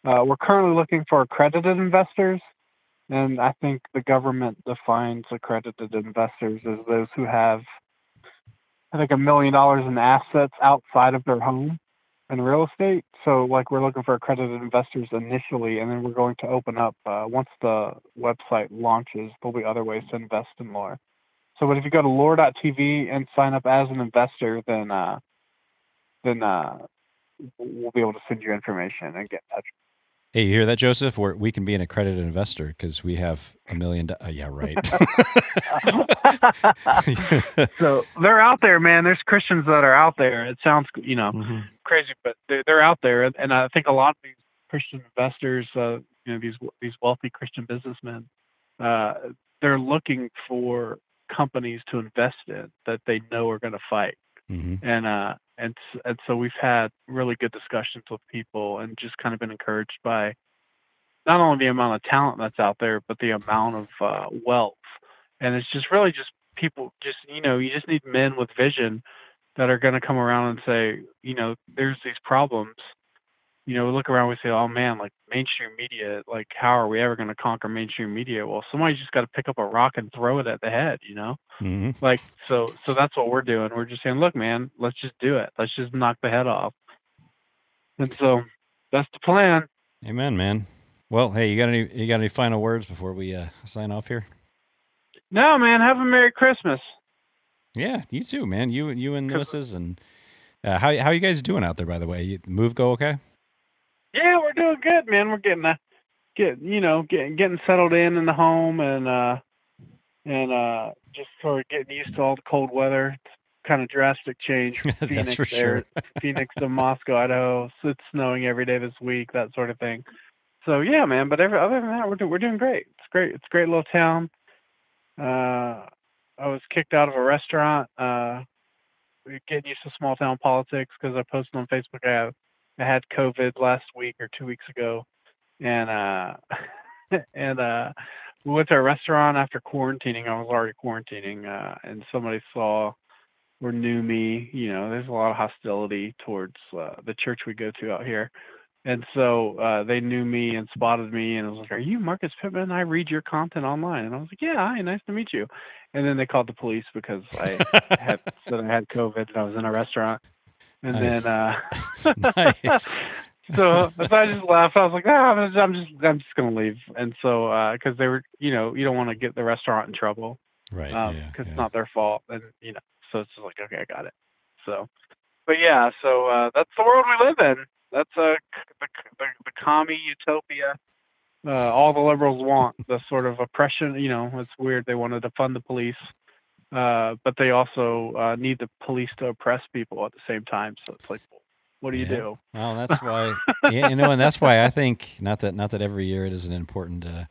Uh, we're currently looking for accredited investors, and I think the government defines accredited investors as those who have, I think, a million dollars in assets outside of their home in real estate. So, like, we're looking for accredited investors initially, and then we're going to open up uh, once the website launches. There'll be other ways to invest in Loor. So, but if you go to loor.tv and sign up as an investor, then uh, then uh, we'll be able to send you information and get in touch. Hey, you hear that, Joseph? We're, we can be an accredited investor because we have a million. Do- uh, yeah, right. so they're out there, man. There's Christians that are out there. It sounds, you know, crazy, but they're, they're out there, and, I think a lot of these Christian investors, uh, you know, these these wealthy Christian businessmen, uh, they're looking for companies to invest in that they know are going to fight. Mhm. And uh, and and so we've had really good discussions with people and just kind of been encouraged by not only the amount of talent that's out there, but the amount of uh, wealth. And it's just really just people, just you know, you just need men with vision that are going to come around and say, you know, there's these problems. You know, we look around, we say, oh man, like mainstream media, like how are we ever going to conquer mainstream media? Well, somebody's just got to pick up a rock and throw it at the head, you know? hmm Like, so, so that's what we're doing. We're just saying, look, man, let's just do it. Let's just knock the head off. And so that's the plan. Amen, man. Well, hey, you got any you got any final words before we uh, sign off here? No, man, have a Merry Christmas. Yeah, you too, man. You you and missus and uh, how how you guys doing out there? By the way, you, move go okay? Doing good, man. We're getting uh, get you know getting getting settled in in the home and uh and uh just sort of getting used to all the cold weather. It's kind of drastic change Phoenix for there, sure. Phoenix to Moscow, Idaho. So it's snowing every day this week, that sort of thing. So yeah, man. But every, other than that, we're do, we're doing great. It's great. It's a great little town. Uh, I was kicked out of a restaurant. Uh, we're getting used to small town politics because I posted on Facebook. I have I had COVID last week or two weeks ago, and uh, and uh, we went to a restaurant after quarantining. I was already quarantining, uh, and somebody saw or knew me. You know, there's a lot of hostility towards uh, the church we go to out here. And so uh, they knew me and spotted me and I was like, "Are you Marcus Pittman? I read your content online." And I was like, "Yeah, hi, nice to meet you." And then they called the police because I had said I had COVID and I was in a restaurant. And Nice. then, uh, Nice. so, so I just laughed. I was like, "Ah, I'm just, I'm just, I'm just gonna leave." And so, because they were, you know, you don't want to get the restaurant in trouble, Right. um, yeah, because yeah. it's not their fault, and you know, so it's just like, okay, I got it. So, but yeah, so uh, that's the world we live in. That's uh, the, the the commie utopia. Uh, all the liberals want the sort of oppression. You know, it's weird. They want to defund the police, uh, but they also uh, need the police to oppress people at the same time. So it's like, what do you Yeah. do? Well, that's why, yeah, you know, and that's why I think not that not that every year it isn't important to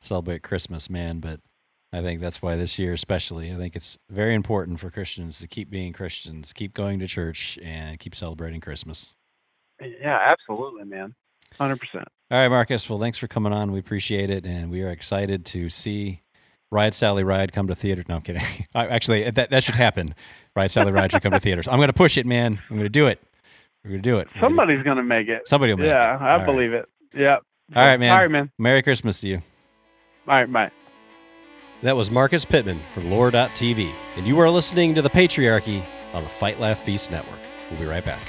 celebrate Christmas, man, but I think that's why this year, especially, I think it's very important for Christians to keep being Christians, keep going to church, and keep celebrating Christmas. Yeah, absolutely, man. Hundred percent. All right, Marcus. Well, thanks for coming on. We appreciate it, and we are excited to see Ride Sally Ride come to theater. No, I'm kidding. I- Actually, that that should happen. Ride Sally Ride should come to theaters. I'm going to push it, man. I'm going to do it. We're going to do it. We're Somebody's gonna make it. Somebody will make yeah, it. I All right. believe it. Yeah. All right, man. All right, man. Merry Christmas to you. All right, bye. That was Marcus Pittman from Loor.tv, and you are listening to The Patriarchy on the Fight Laugh Feast Network. We'll be right back.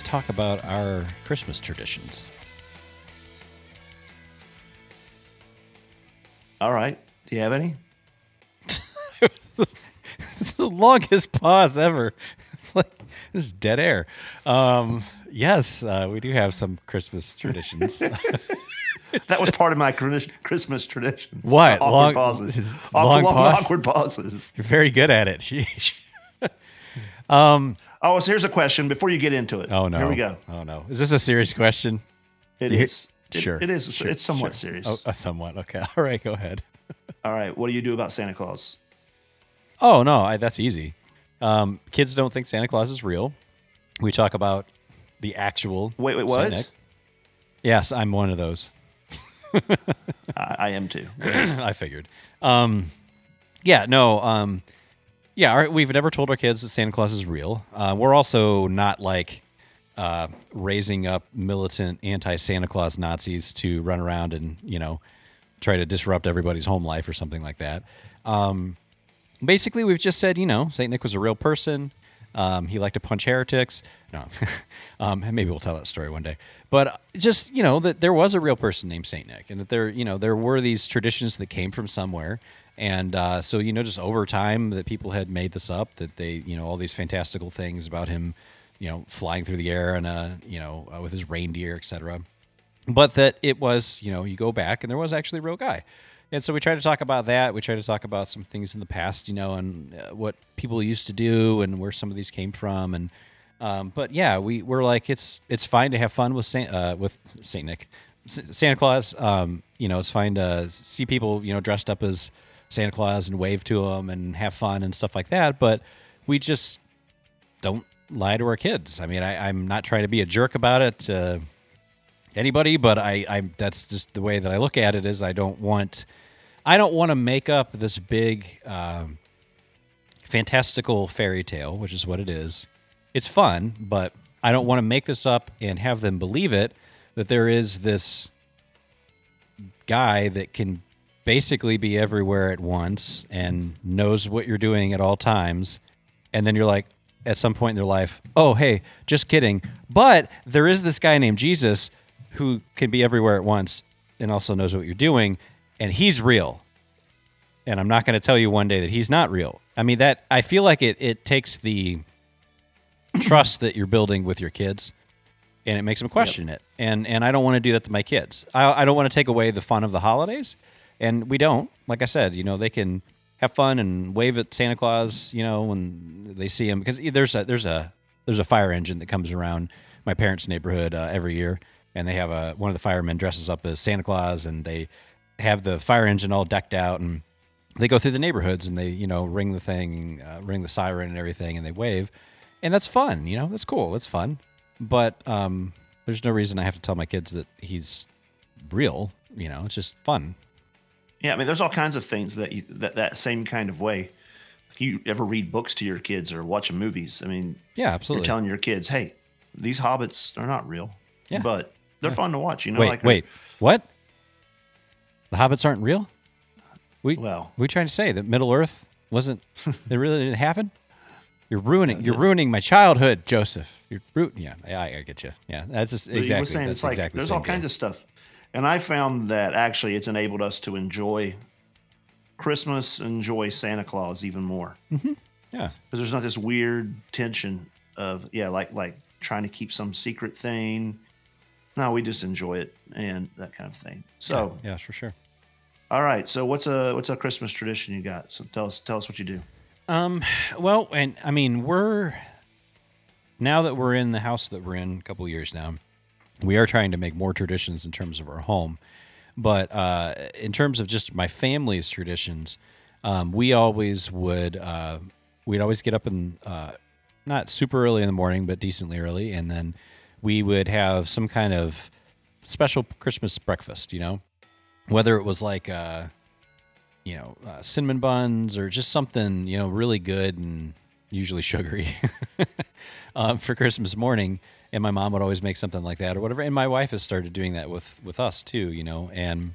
Let's talk about our Christmas traditions. All right. Do you have any? It's the longest pause ever. It's like this is dead air. Um, yes, uh, we do have some Christmas traditions. That was part of my Christmas traditions. What? Awkward Long- pauses. long awkward, long, pause? awkward pauses. You're very good at it. Um, Oh, so here's a question before you get into it. oh no. Here we go. Oh no. Is this a serious question? It You- is. It- Sure. it is. Sure, It's somewhat sure. serious. Oh, uh, somewhat. Okay. All right. Go ahead. All right. What do you do about Santa Claus? Oh no, I, that's easy. Um, kids don't think Santa Claus is real. We talk about the actual. Wait, wait, what? Yes, I'm one of those. I, I am too. I figured. Um, yeah, no. Um, yeah, our, we've never told our kids that Santa Claus is real. Uh, we're also not like uh, raising up militant anti-Santa Claus Nazis to run around and you know try to disrupt everybody's home life or something like that. Um, basically, we've just said you know Saint Nick was a real person. Um, he liked to punch heretics. No, um, maybe we'll tell that story one day. But just you know that there was a real person named Saint Nick, and that there you know there were these traditions that came from somewhere, and uh, so you know just over time that people had made this up. That they you know all these fantastical things about him, you know, flying through the air and uh, you know uh, with his reindeer, etc. But that it was you know you go back and there was actually a real guy. And so we try to talk about that. We try to talk about some things in the past, you know, and uh, what people used to do and where some of these came from. And um, but yeah, we we're like it's it's fine to have fun with Saint uh, with Saint Nick, S- Santa Claus. Um, you know, it's fine to see people you know dressed up as Santa Claus and wave to them and have fun and stuff like that. But we just don't lie to our kids. I mean, I, I'm not trying to be a jerk about it. To, anybody, but I, I that's just the way that I look at it is I don't want I don't want to make up this big um, fantastical fairy tale, which is what it is. It's fun, but I don't want to make this up and have them believe it that there is this guy that can basically be everywhere at once and knows what you're doing at all times and then you're like at some point in their life, "Oh, hey, just kidding." But there is this guy named Jesus who can be everywhere at once and also knows what you're doing and he's real. And I'm not going to tell you one day that he's not real. I mean that I feel like it it takes the trust that you're building with your kids and it makes them question it. And and I don't want to do that to my kids. I I don't want to take away the fun of the holidays. And we don't. Like I said, you know, they can have fun and wave at Santa Claus, you know, when they see him because there's a there's a there's a fire engine that comes around my parents' neighborhood uh, every year, and they have a one of the firemen dresses up as Santa Claus, and they have the fire engine all decked out, and they go through the neighborhoods and they you know ring the thing, uh, ring the siren and everything, and they wave, and that's fun, you know, that's cool, that's fun, but um, there's no reason I have to tell my kids that he's real, you know, it's just fun. Yeah, I mean, there's all kinds of things that you, that that same kind of way. You ever read books to your kids or watch movies? I mean, Yeah, absolutely. You're telling your kids, "Hey, these hobbits are not real, Yeah. but they're Yeah. fun to watch." You know, wait, like wait, what? The hobbits aren't real? We well, we trying to say that Middle Earth wasn't? it really didn't happen. You're ruining. Uh, you're ruining my childhood, Joseph. You're ru- Yeah, I, I get you. Yeah, that's just exactly. saying that's it's like exactly. there's the all kinds deal. of stuff, and I found that actually it's enabled us to enjoy Christmas, enjoy Santa Claus even more. Mhm. Yeah. because there's not this weird tension of yeah, like like trying to keep some secret thing. No, we just enjoy it and that kind of thing. So yeah, yeah, for sure. All right, so what's a what's a Christmas tradition you got? So tell us tell us what you do. Um, well, and I mean, we're now that we're in the house that we're in a couple years now, we are trying to make more traditions in terms of our home. But uh, in terms of just my family's traditions, um, we always would uh, we'd always get up and uh, not super early in the morning, but decently early, and then we would have some kind of special Christmas breakfast. You know, whether it was like uh, you know uh, cinnamon buns or just something you know really good and usually sugary um, for Christmas morning. And my mom would always make something like that or whatever. And my wife has started doing that with with us too. You know, and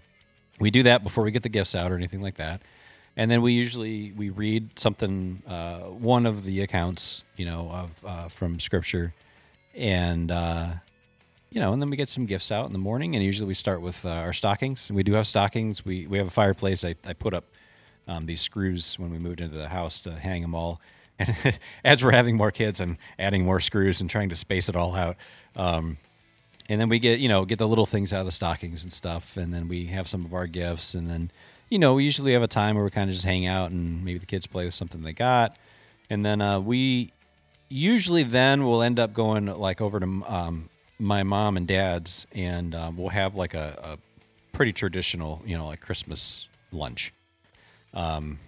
we do that before we get the gifts out or anything like that. And then we usually we read something, uh, one of the accounts, you know, of uh, from Scripture, and uh, you know, and then we get some gifts out in the morning. And usually we start with uh, our stockings. We do have stockings. We we have a fireplace. I, I put up um, these screws when we moved into the house to hang them all. And as we're having more kids, I'm adding more screws and trying to space it all out. Um, and then we get you know get the little things out of the stockings and stuff and then we have some of our gifts and then you know we usually have a time where we kind of just hang out and maybe the kids play with something they got and then uh, we usually then we'll end up going like over to um, my mom and dad's and um, we'll have like a, a pretty traditional you know like christmas lunch um,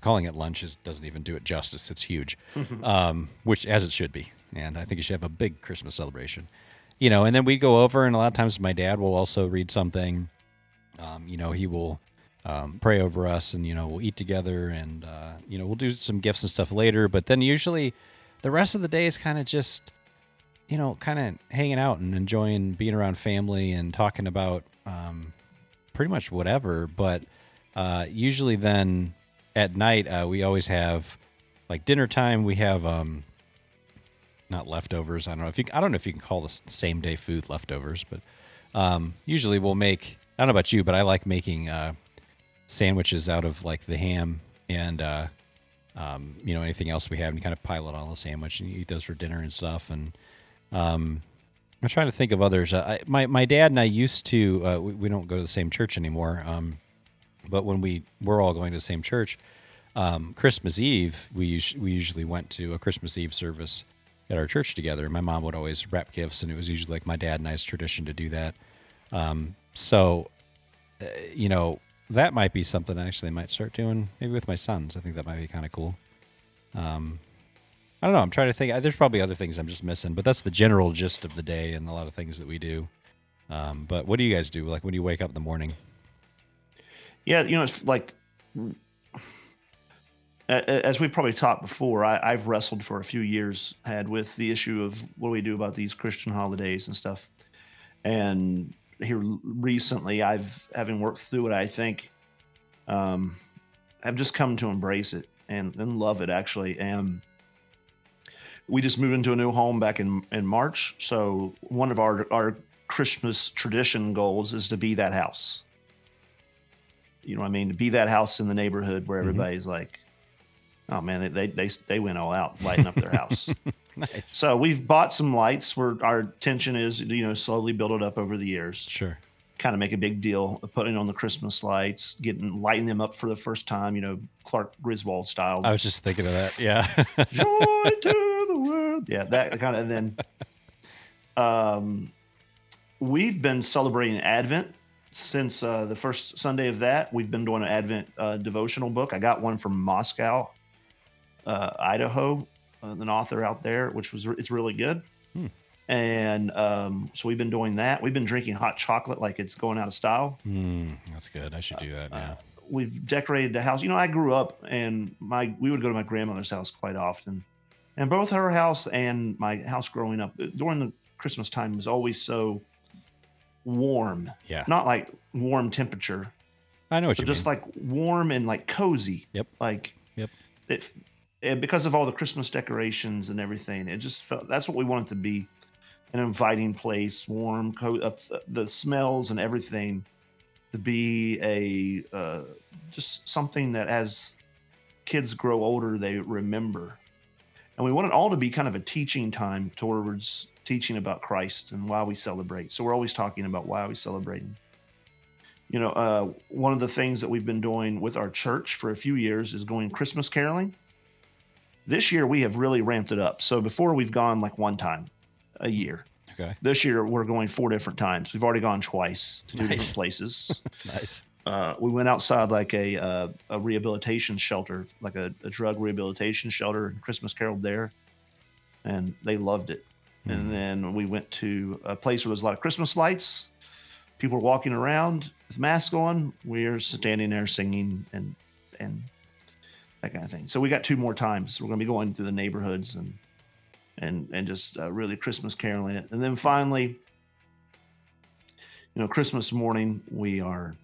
calling it lunch is, doesn't even do it justice. It's huge. Um, which as it should be. And i think you should have a big christmas celebration. You know and then we go over and a lot of times my dad will also read something. Um, you know he will um, pray over us and you know we'll eat together and uh, you know we'll do some gifts and stuff later. But then usually the rest of the day is kind of just you know kind of hanging out and enjoying being around family and talking about um, pretty much whatever. But uh, usually then at night uh, we always have like dinner time we have um, not leftovers. I don't know if you. I don't know if you can call the same day food leftovers, but um, usually we'll make. I don't know about you, but I like making uh, sandwiches out of like the ham and uh, um, you know anything else we have, and you kind of pile it on the sandwich and you eat those for dinner and stuff. And um, I'm trying to think of others. Uh, I, my my dad and I used to. Uh, we, we don't go to the same church anymore. Um, but when we were all going to the same church, um, Christmas Eve we us- we usually went to a Christmas Eve service at our church together. My mom would always wrap gifts, and it was usually like my dad and I's tradition to do that. Um, so, uh, you know, that might be something I actually might start doing maybe with my sons. I think that might be kind of cool. Um, I don't know. I'm trying to think. There's probably other things I'm just missing, but that's the general gist of the day and a lot of things that we do. Um, but what do you guys do? Like when you wake up in the morning? Yeah, you know, it's like as we probably talked before, I, I've wrestled for a few years had with the issue of what do we do about these Christian holidays and stuff. And here recently, I've having worked through it, I think um, I've just come to embrace it and, and love it actually. And we just moved into a new home back in in March, so one of our our Christmas tradition goals is to be that house you know what I mean? To be that house in the neighborhood where everybody's like, oh man, they, they, they, they went all out lighting up their house. nice. So we've bought some lights where our intention is, you know, slowly build it up over the years. Sure. Kind of make a big deal of putting on the Christmas lights, getting lighting them up for the first time, you know, Clark Griswold style. I was just thinking of that. Yeah. Joy to the world. Yeah, that kind of. And then, um, we've been celebrating Advent since uh, the first Sunday of that. We've been doing an Advent uh, devotional book. I got one from Moscow, uh, Idaho, uh, an author out there, which was it's really good. Hmm. And um, so we've been doing that. We've been drinking hot chocolate like it's going out of style. Mm, that's good. I should do that. Yeah. We've decorated the house. You know, I grew up and my we would go to my grandmother's house quite often, and both her house and my house growing up during the Christmas time was always so warm. Yeah. Not like warm temperature. I know what you just mean. like warm and like cozy. Yep. Like Yep. it and because of all the Christmas decorations and everything, it just felt that's what we wanted to be an inviting place, warm, co- uh, the smells and everything to be a uh, just something that as kids grow older, they remember. And we want it all to be kind of a teaching time towards teaching about Christ and why we celebrate. So we're always talking about why we celebrating. You know, uh, one of the things that we've been doing with our church for a few years is going Christmas caroling. This year we have really ramped it up. So before we've gone like one time a year. Okay. This year we're going four different times. We've already gone twice to two Nice. different places. nice. Uh, we went outside like a uh, a rehabilitation shelter, like a, a drug rehabilitation shelter, and Christmas caroled there, and they loved it. And then we went to a place where there's a lot of Christmas lights. People were walking around with masks on. We're standing there singing and and that kind of thing. So we got two more times. We're going to be going through the neighborhoods and and and just uh, really Christmas caroling it. And then finally, you know, Christmas morning we are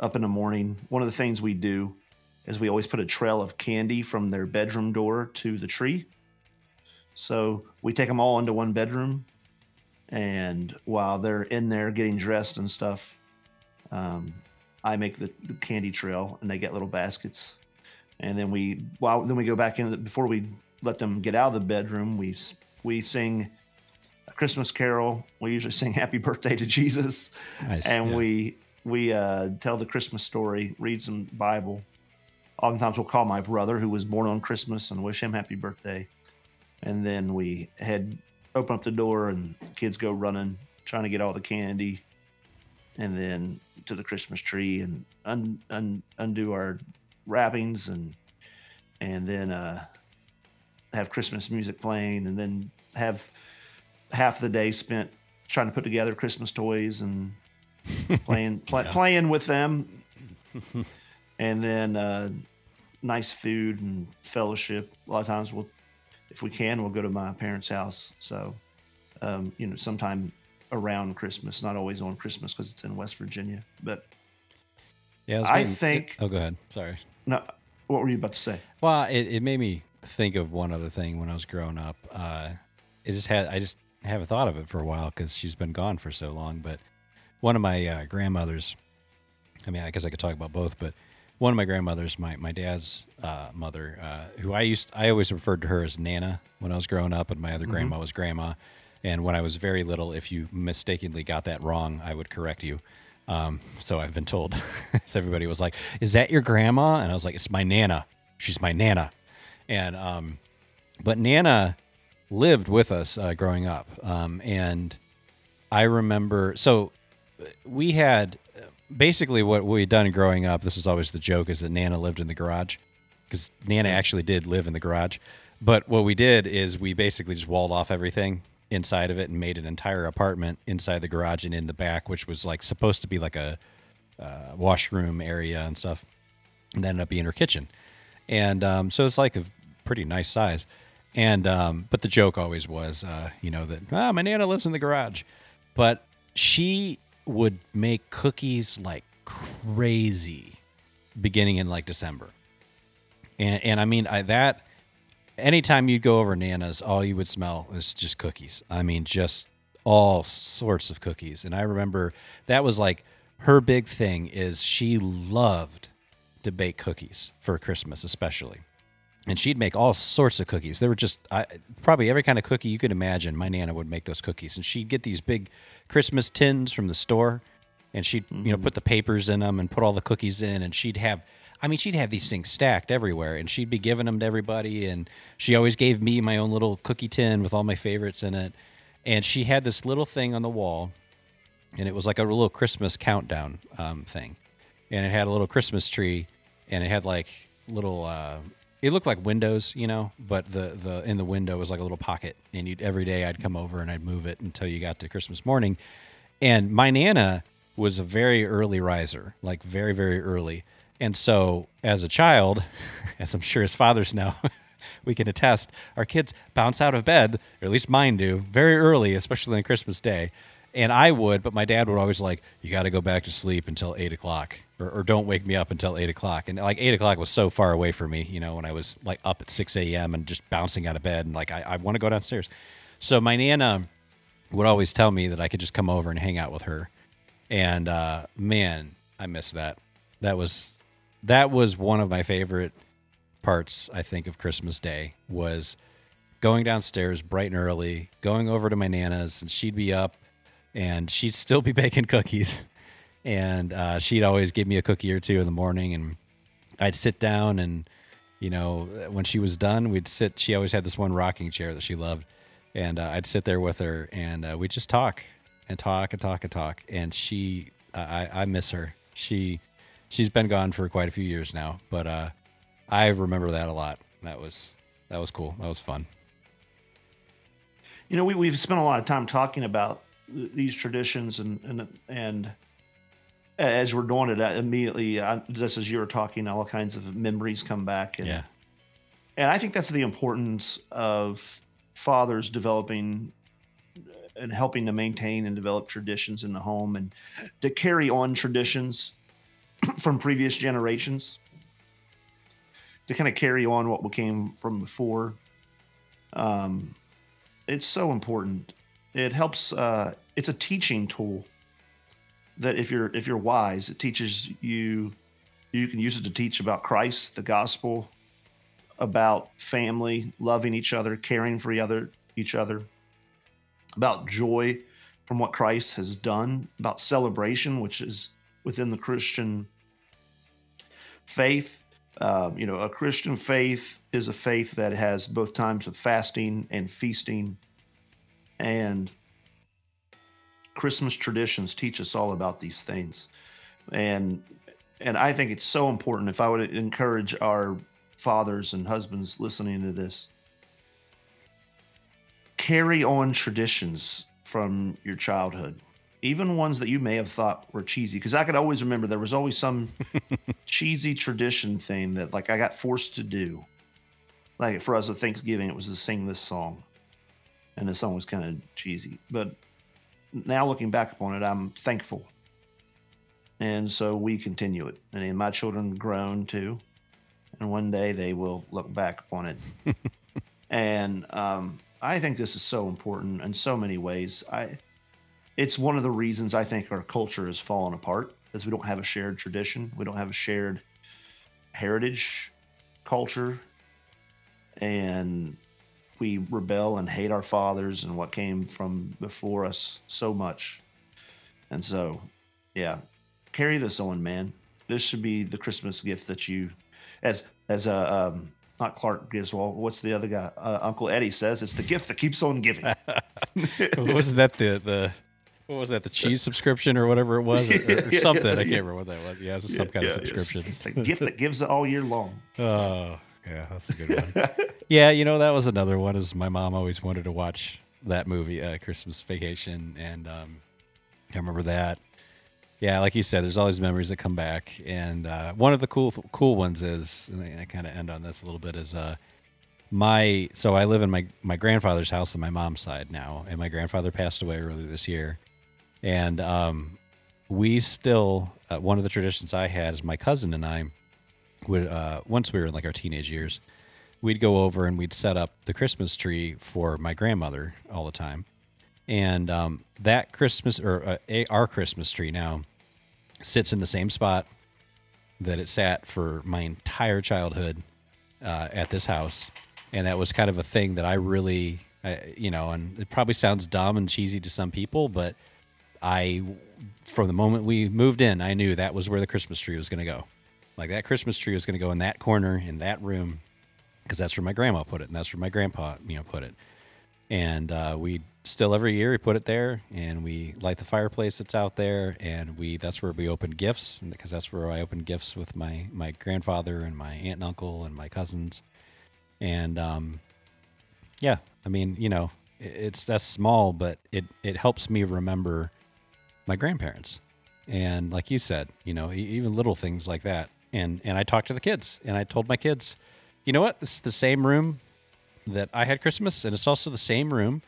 up in the morning. One of the things we do is we always put a trail of candy from their bedroom door to the tree. So we take them all into one bedroom, and while they're in there getting dressed and stuff, um, I make the, candy trail, and they get little baskets. And then we, while then we go back in the, before we let them get out of the bedroom. We we sing a Christmas carol. We usually sing Happy Birthday to Jesus, Nice, and yeah. we we uh, tell the Christmas story, read some Bible. Oftentimes, we'll call my brother who was born on Christmas and wish him happy birthday. And then we head open up the door, and kids go running, trying to get all the candy, and then to the Christmas tree and un, un, undo our wrappings, and and then uh, have Christmas music playing, and then have half the day spent trying to put together Christmas toys and playing pla Yeah. playing with them, and then uh, nice food and fellowship. A lot of times we'll, if we can, we'll go to my parents' house. So, um, you know, sometime around Christmas, not always on Christmas because it's in West Virginia. But Yeah. I waiting- think. Oh, go ahead. Sorry. No, what were you about to say? Well, it, it made me think of one other thing when I was growing up. Uh, it just had I just haven't thought of it for a while because she's been gone for so long. But one of my uh, grandmothers, I mean, I guess I could talk about both, but one of my grandmothers, my my dad's uh, mother, uh, who I used I always referred to her as Nana when I was growing up, and my other Mhm. grandma was Grandma. And when I was very little, if you mistakenly got that wrong, I would correct you. Um, so I've been told. so everybody was like, "Is that your grandma?" And I was like, "It's my nana. She's my nana." And um, but Nana lived with us uh, growing up, um, and I remember. So we had basically what we had done growing up. This was always the joke: is that Nana lived in the garage because Nana actually did live in the garage. But what we did is we basically just walled off everything inside of it and made an entire apartment inside the garage and in the back, which was like supposed to be like a uh, washroom area and stuff. And that ended up being her kitchen. And um, so it's like a pretty nice size. And um, but the joke always was, uh, you know, that ah, my nana lives in the garage, but she would make cookies like crazy, beginning in like December. And and I mean I, that. Anytime you go over Nana's, all you would smell is just cookies. I mean, just all sorts of cookies. And I remember that was like her big thing is she loved to bake cookies for Christmas, especially. And she'd make all sorts of cookies. There were just I, probably every kind of cookie you could imagine. My nana would make those cookies, and she'd get these big Christmas tins from the store, and she'd you know put the papers in them and put all the cookies in, and she'd have. I mean, she'd have these things stacked everywhere, and she'd be giving them to everybody. And she always gave me my own little cookie tin with all my favorites in it. And she had this little thing on the wall, and it was like a little Christmas countdown um, thing, and it had a little Christmas tree, and it had like little. Uh, it looked like windows, you know, but the the in the window was like a little pocket, and you'd every day I'd come over and I'd move it until you got to Christmas morning, and my nana was a very early riser, like very very early, and so as a child, as I'm sure as fathers now. we can attest our kids bounce out of bed or at least mine do very early especially on christmas day and i would but my dad would always like you got to go back to sleep until 8 o'clock or, or don't wake me up until 8 o'clock. And like 8 o'clock was so far away for me you know when i was like up at 6 a.m and just bouncing out of bed and like i, I want to go downstairs. So my nana would always tell me that i could just come over and hang out with her. And uh, man i miss that. That was that was one of my favorite parts I think of Christmas Day was going downstairs bright and early, going over to my nana's, and she'd be up, and she'd still be baking cookies, and uh, she'd always give me a cookie or two in the morning, and I'd sit down, and you know when she was done, we'd sit. She always had this one rocking chair that she loved, and uh, I'd sit there with her, and uh, we'd just talk and talk and talk and talk, and she, I, I miss her. She, she's been gone for quite a few years now, but uh, I remember that a lot. That was that was cool. That was fun. You know, we, we've spent a lot of time talking about these traditions, and and and as we're doing it, I immediately, I, just as you were talking, all kinds of memories come back. And, Yeah. And I think that's the importance of fathers developing and helping to maintain and develop traditions in the home and to carry on traditions from previous generations to kind of carry on what we came from before. Um, it's so important. It helps. Uh, it's a teaching tool that if you're if you're wise, it teaches you. You can use it to teach about Christ, the gospel, about family, loving each other, caring for each other, each other, about joy from what Christ has done, about celebration, which is within the Christian faith. Um, you know, a Christian faith is a faith that has both times of fasting and feasting. And Christmas traditions teach us all about these things. And and I think it's so important. If I would encourage our fathers and husbands listening to this carry on traditions from your childhood. Even ones that you may have thought were cheesy. Because i could always remember there was always some cheesy tradition thing that like i got forced to do. Like for us at thanksgiving it was to sing this song and the song was kind of cheesy. But now looking back upon it i'm thankful. And so we continue it. And my children grown too. And one day they will look back upon it. And um I think this is so important in so many ways. I it's one of the reasons I think our culture has fallen apart is we don't have a shared tradition. We don't have a shared heritage culture. And we rebel and hate our fathers and what came from before us so much. And so, yeah, carry this on, man. This should be the Christmas gift that you, as as a um, not Clark Griswold. What's the other guy? Uh, Uncle Eddie says it's the gift that keeps on giving. Wasn't that the the what was that the cheese subscription or whatever it was or, or Yeah, something? I yeah. can't remember what that was. Yeah, it was some kind of Yeah, it's- subscription. It's the gift that gives all year long. Oh, yeah, that's a good one. yeah, you know that was another one. Is my mom always wanted to watch that movie, uh, Christmas Vacation, and um, I remember that. Yeah, like you said, there's always memories that come back, and uh, one of the cool cool ones is, and I, I kind of end on this a little bit, is uh, my so I live in my my grandfather's house on my mom's side now, and my grandfather passed away earlier this year, and um, we still uh, one of the traditions I had is my cousin and I would uh, once we were in like our teenage years, we'd go over and we'd set up the Christmas tree for my grandmother all the time, and um, that Christmas or uh, a, our Christmas tree now sits in the same spot that it sat for my entire childhood uh, at this house, and that was kind of a thing that I really, you know, and it probably sounds dumb and cheesy to some people, but I, from the moment we moved in, I knew that was where the Christmas tree was going to go. Like that Christmas tree was going to go in that corner in that room because that's where my grandma put it, and that's where my grandpa, you know, put it. And uh, we still every year we put it there, and we light the fireplace that's out there, and we that's where we open gifts, because that's where I open gifts with my my grandfather and my aunt and uncle and my cousins, and um, yeah, I mean, you know, it, it's that's small, but it it helps me remember my grandparents, and like you said, you know, even little things like that, and and I talked to the kids, and I told my kids, you know what, this is the same room that I had Christmas, and it's also the same room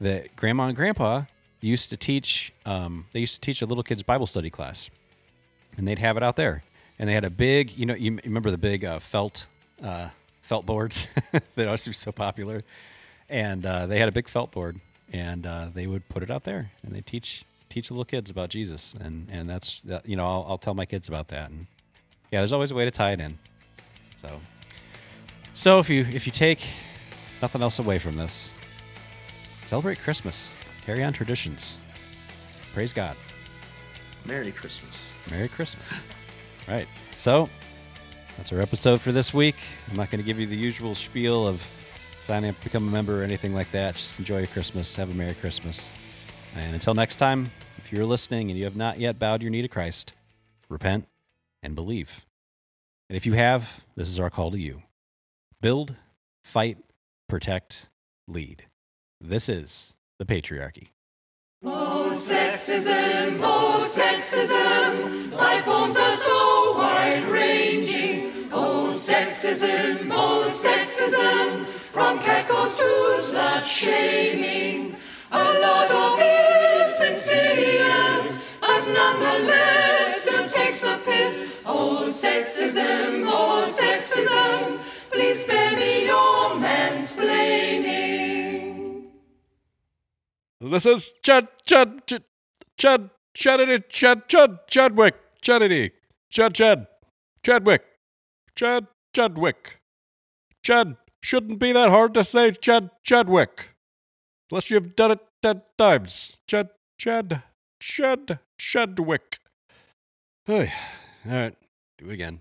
that Grandma and Grandpa used to teach. Um, they used to teach a little kids Bible study class, and they'd have it out there. And they had a big, you know, you remember the big uh, felt uh, felt boards that always were so popular, and uh, they had a big felt board, and uh, they would put it out there, and they teach teach the little kids about Jesus, and and that's that, you know I'll, I'll tell my kids about that, and yeah, there's always a way to tie it in. So, so if you if you take nothing else away from this, celebrate Christmas, carry on traditions, praise God. Merry Christmas. Merry Christmas. right. So that's our episode for this week. I'm not going to give you the usual spiel of sign up, become a member, or anything like that. Just enjoy your Christmas. Have a Merry Christmas. And until next time, if you're listening and you have not yet bowed your knee to Christ, repent and believe. And if you have, this is our call to you build, fight, protect, lead. This is the patriarchy. Oh, sexism, oh, sexism, life forms are so wide ranging. Oh, sexism, oh, sexism, from catcalls to slut shaming. A lot of it's insidious, but nonetheless a piss. Oh, sexism, oh, sexism, please spare me your mansplaining. This is Chad, Chad, Chad, Chad, Chadity, Chad, Chad, Chadwick, Chadity, Chad, Chad, Chadwick, Chad, Chadwick. Chad shouldn't be that hard to say, Chad, Chadwick. Unless you've done it ten times. Chad, Chad, Chad, Chadwick. All right. Do it again.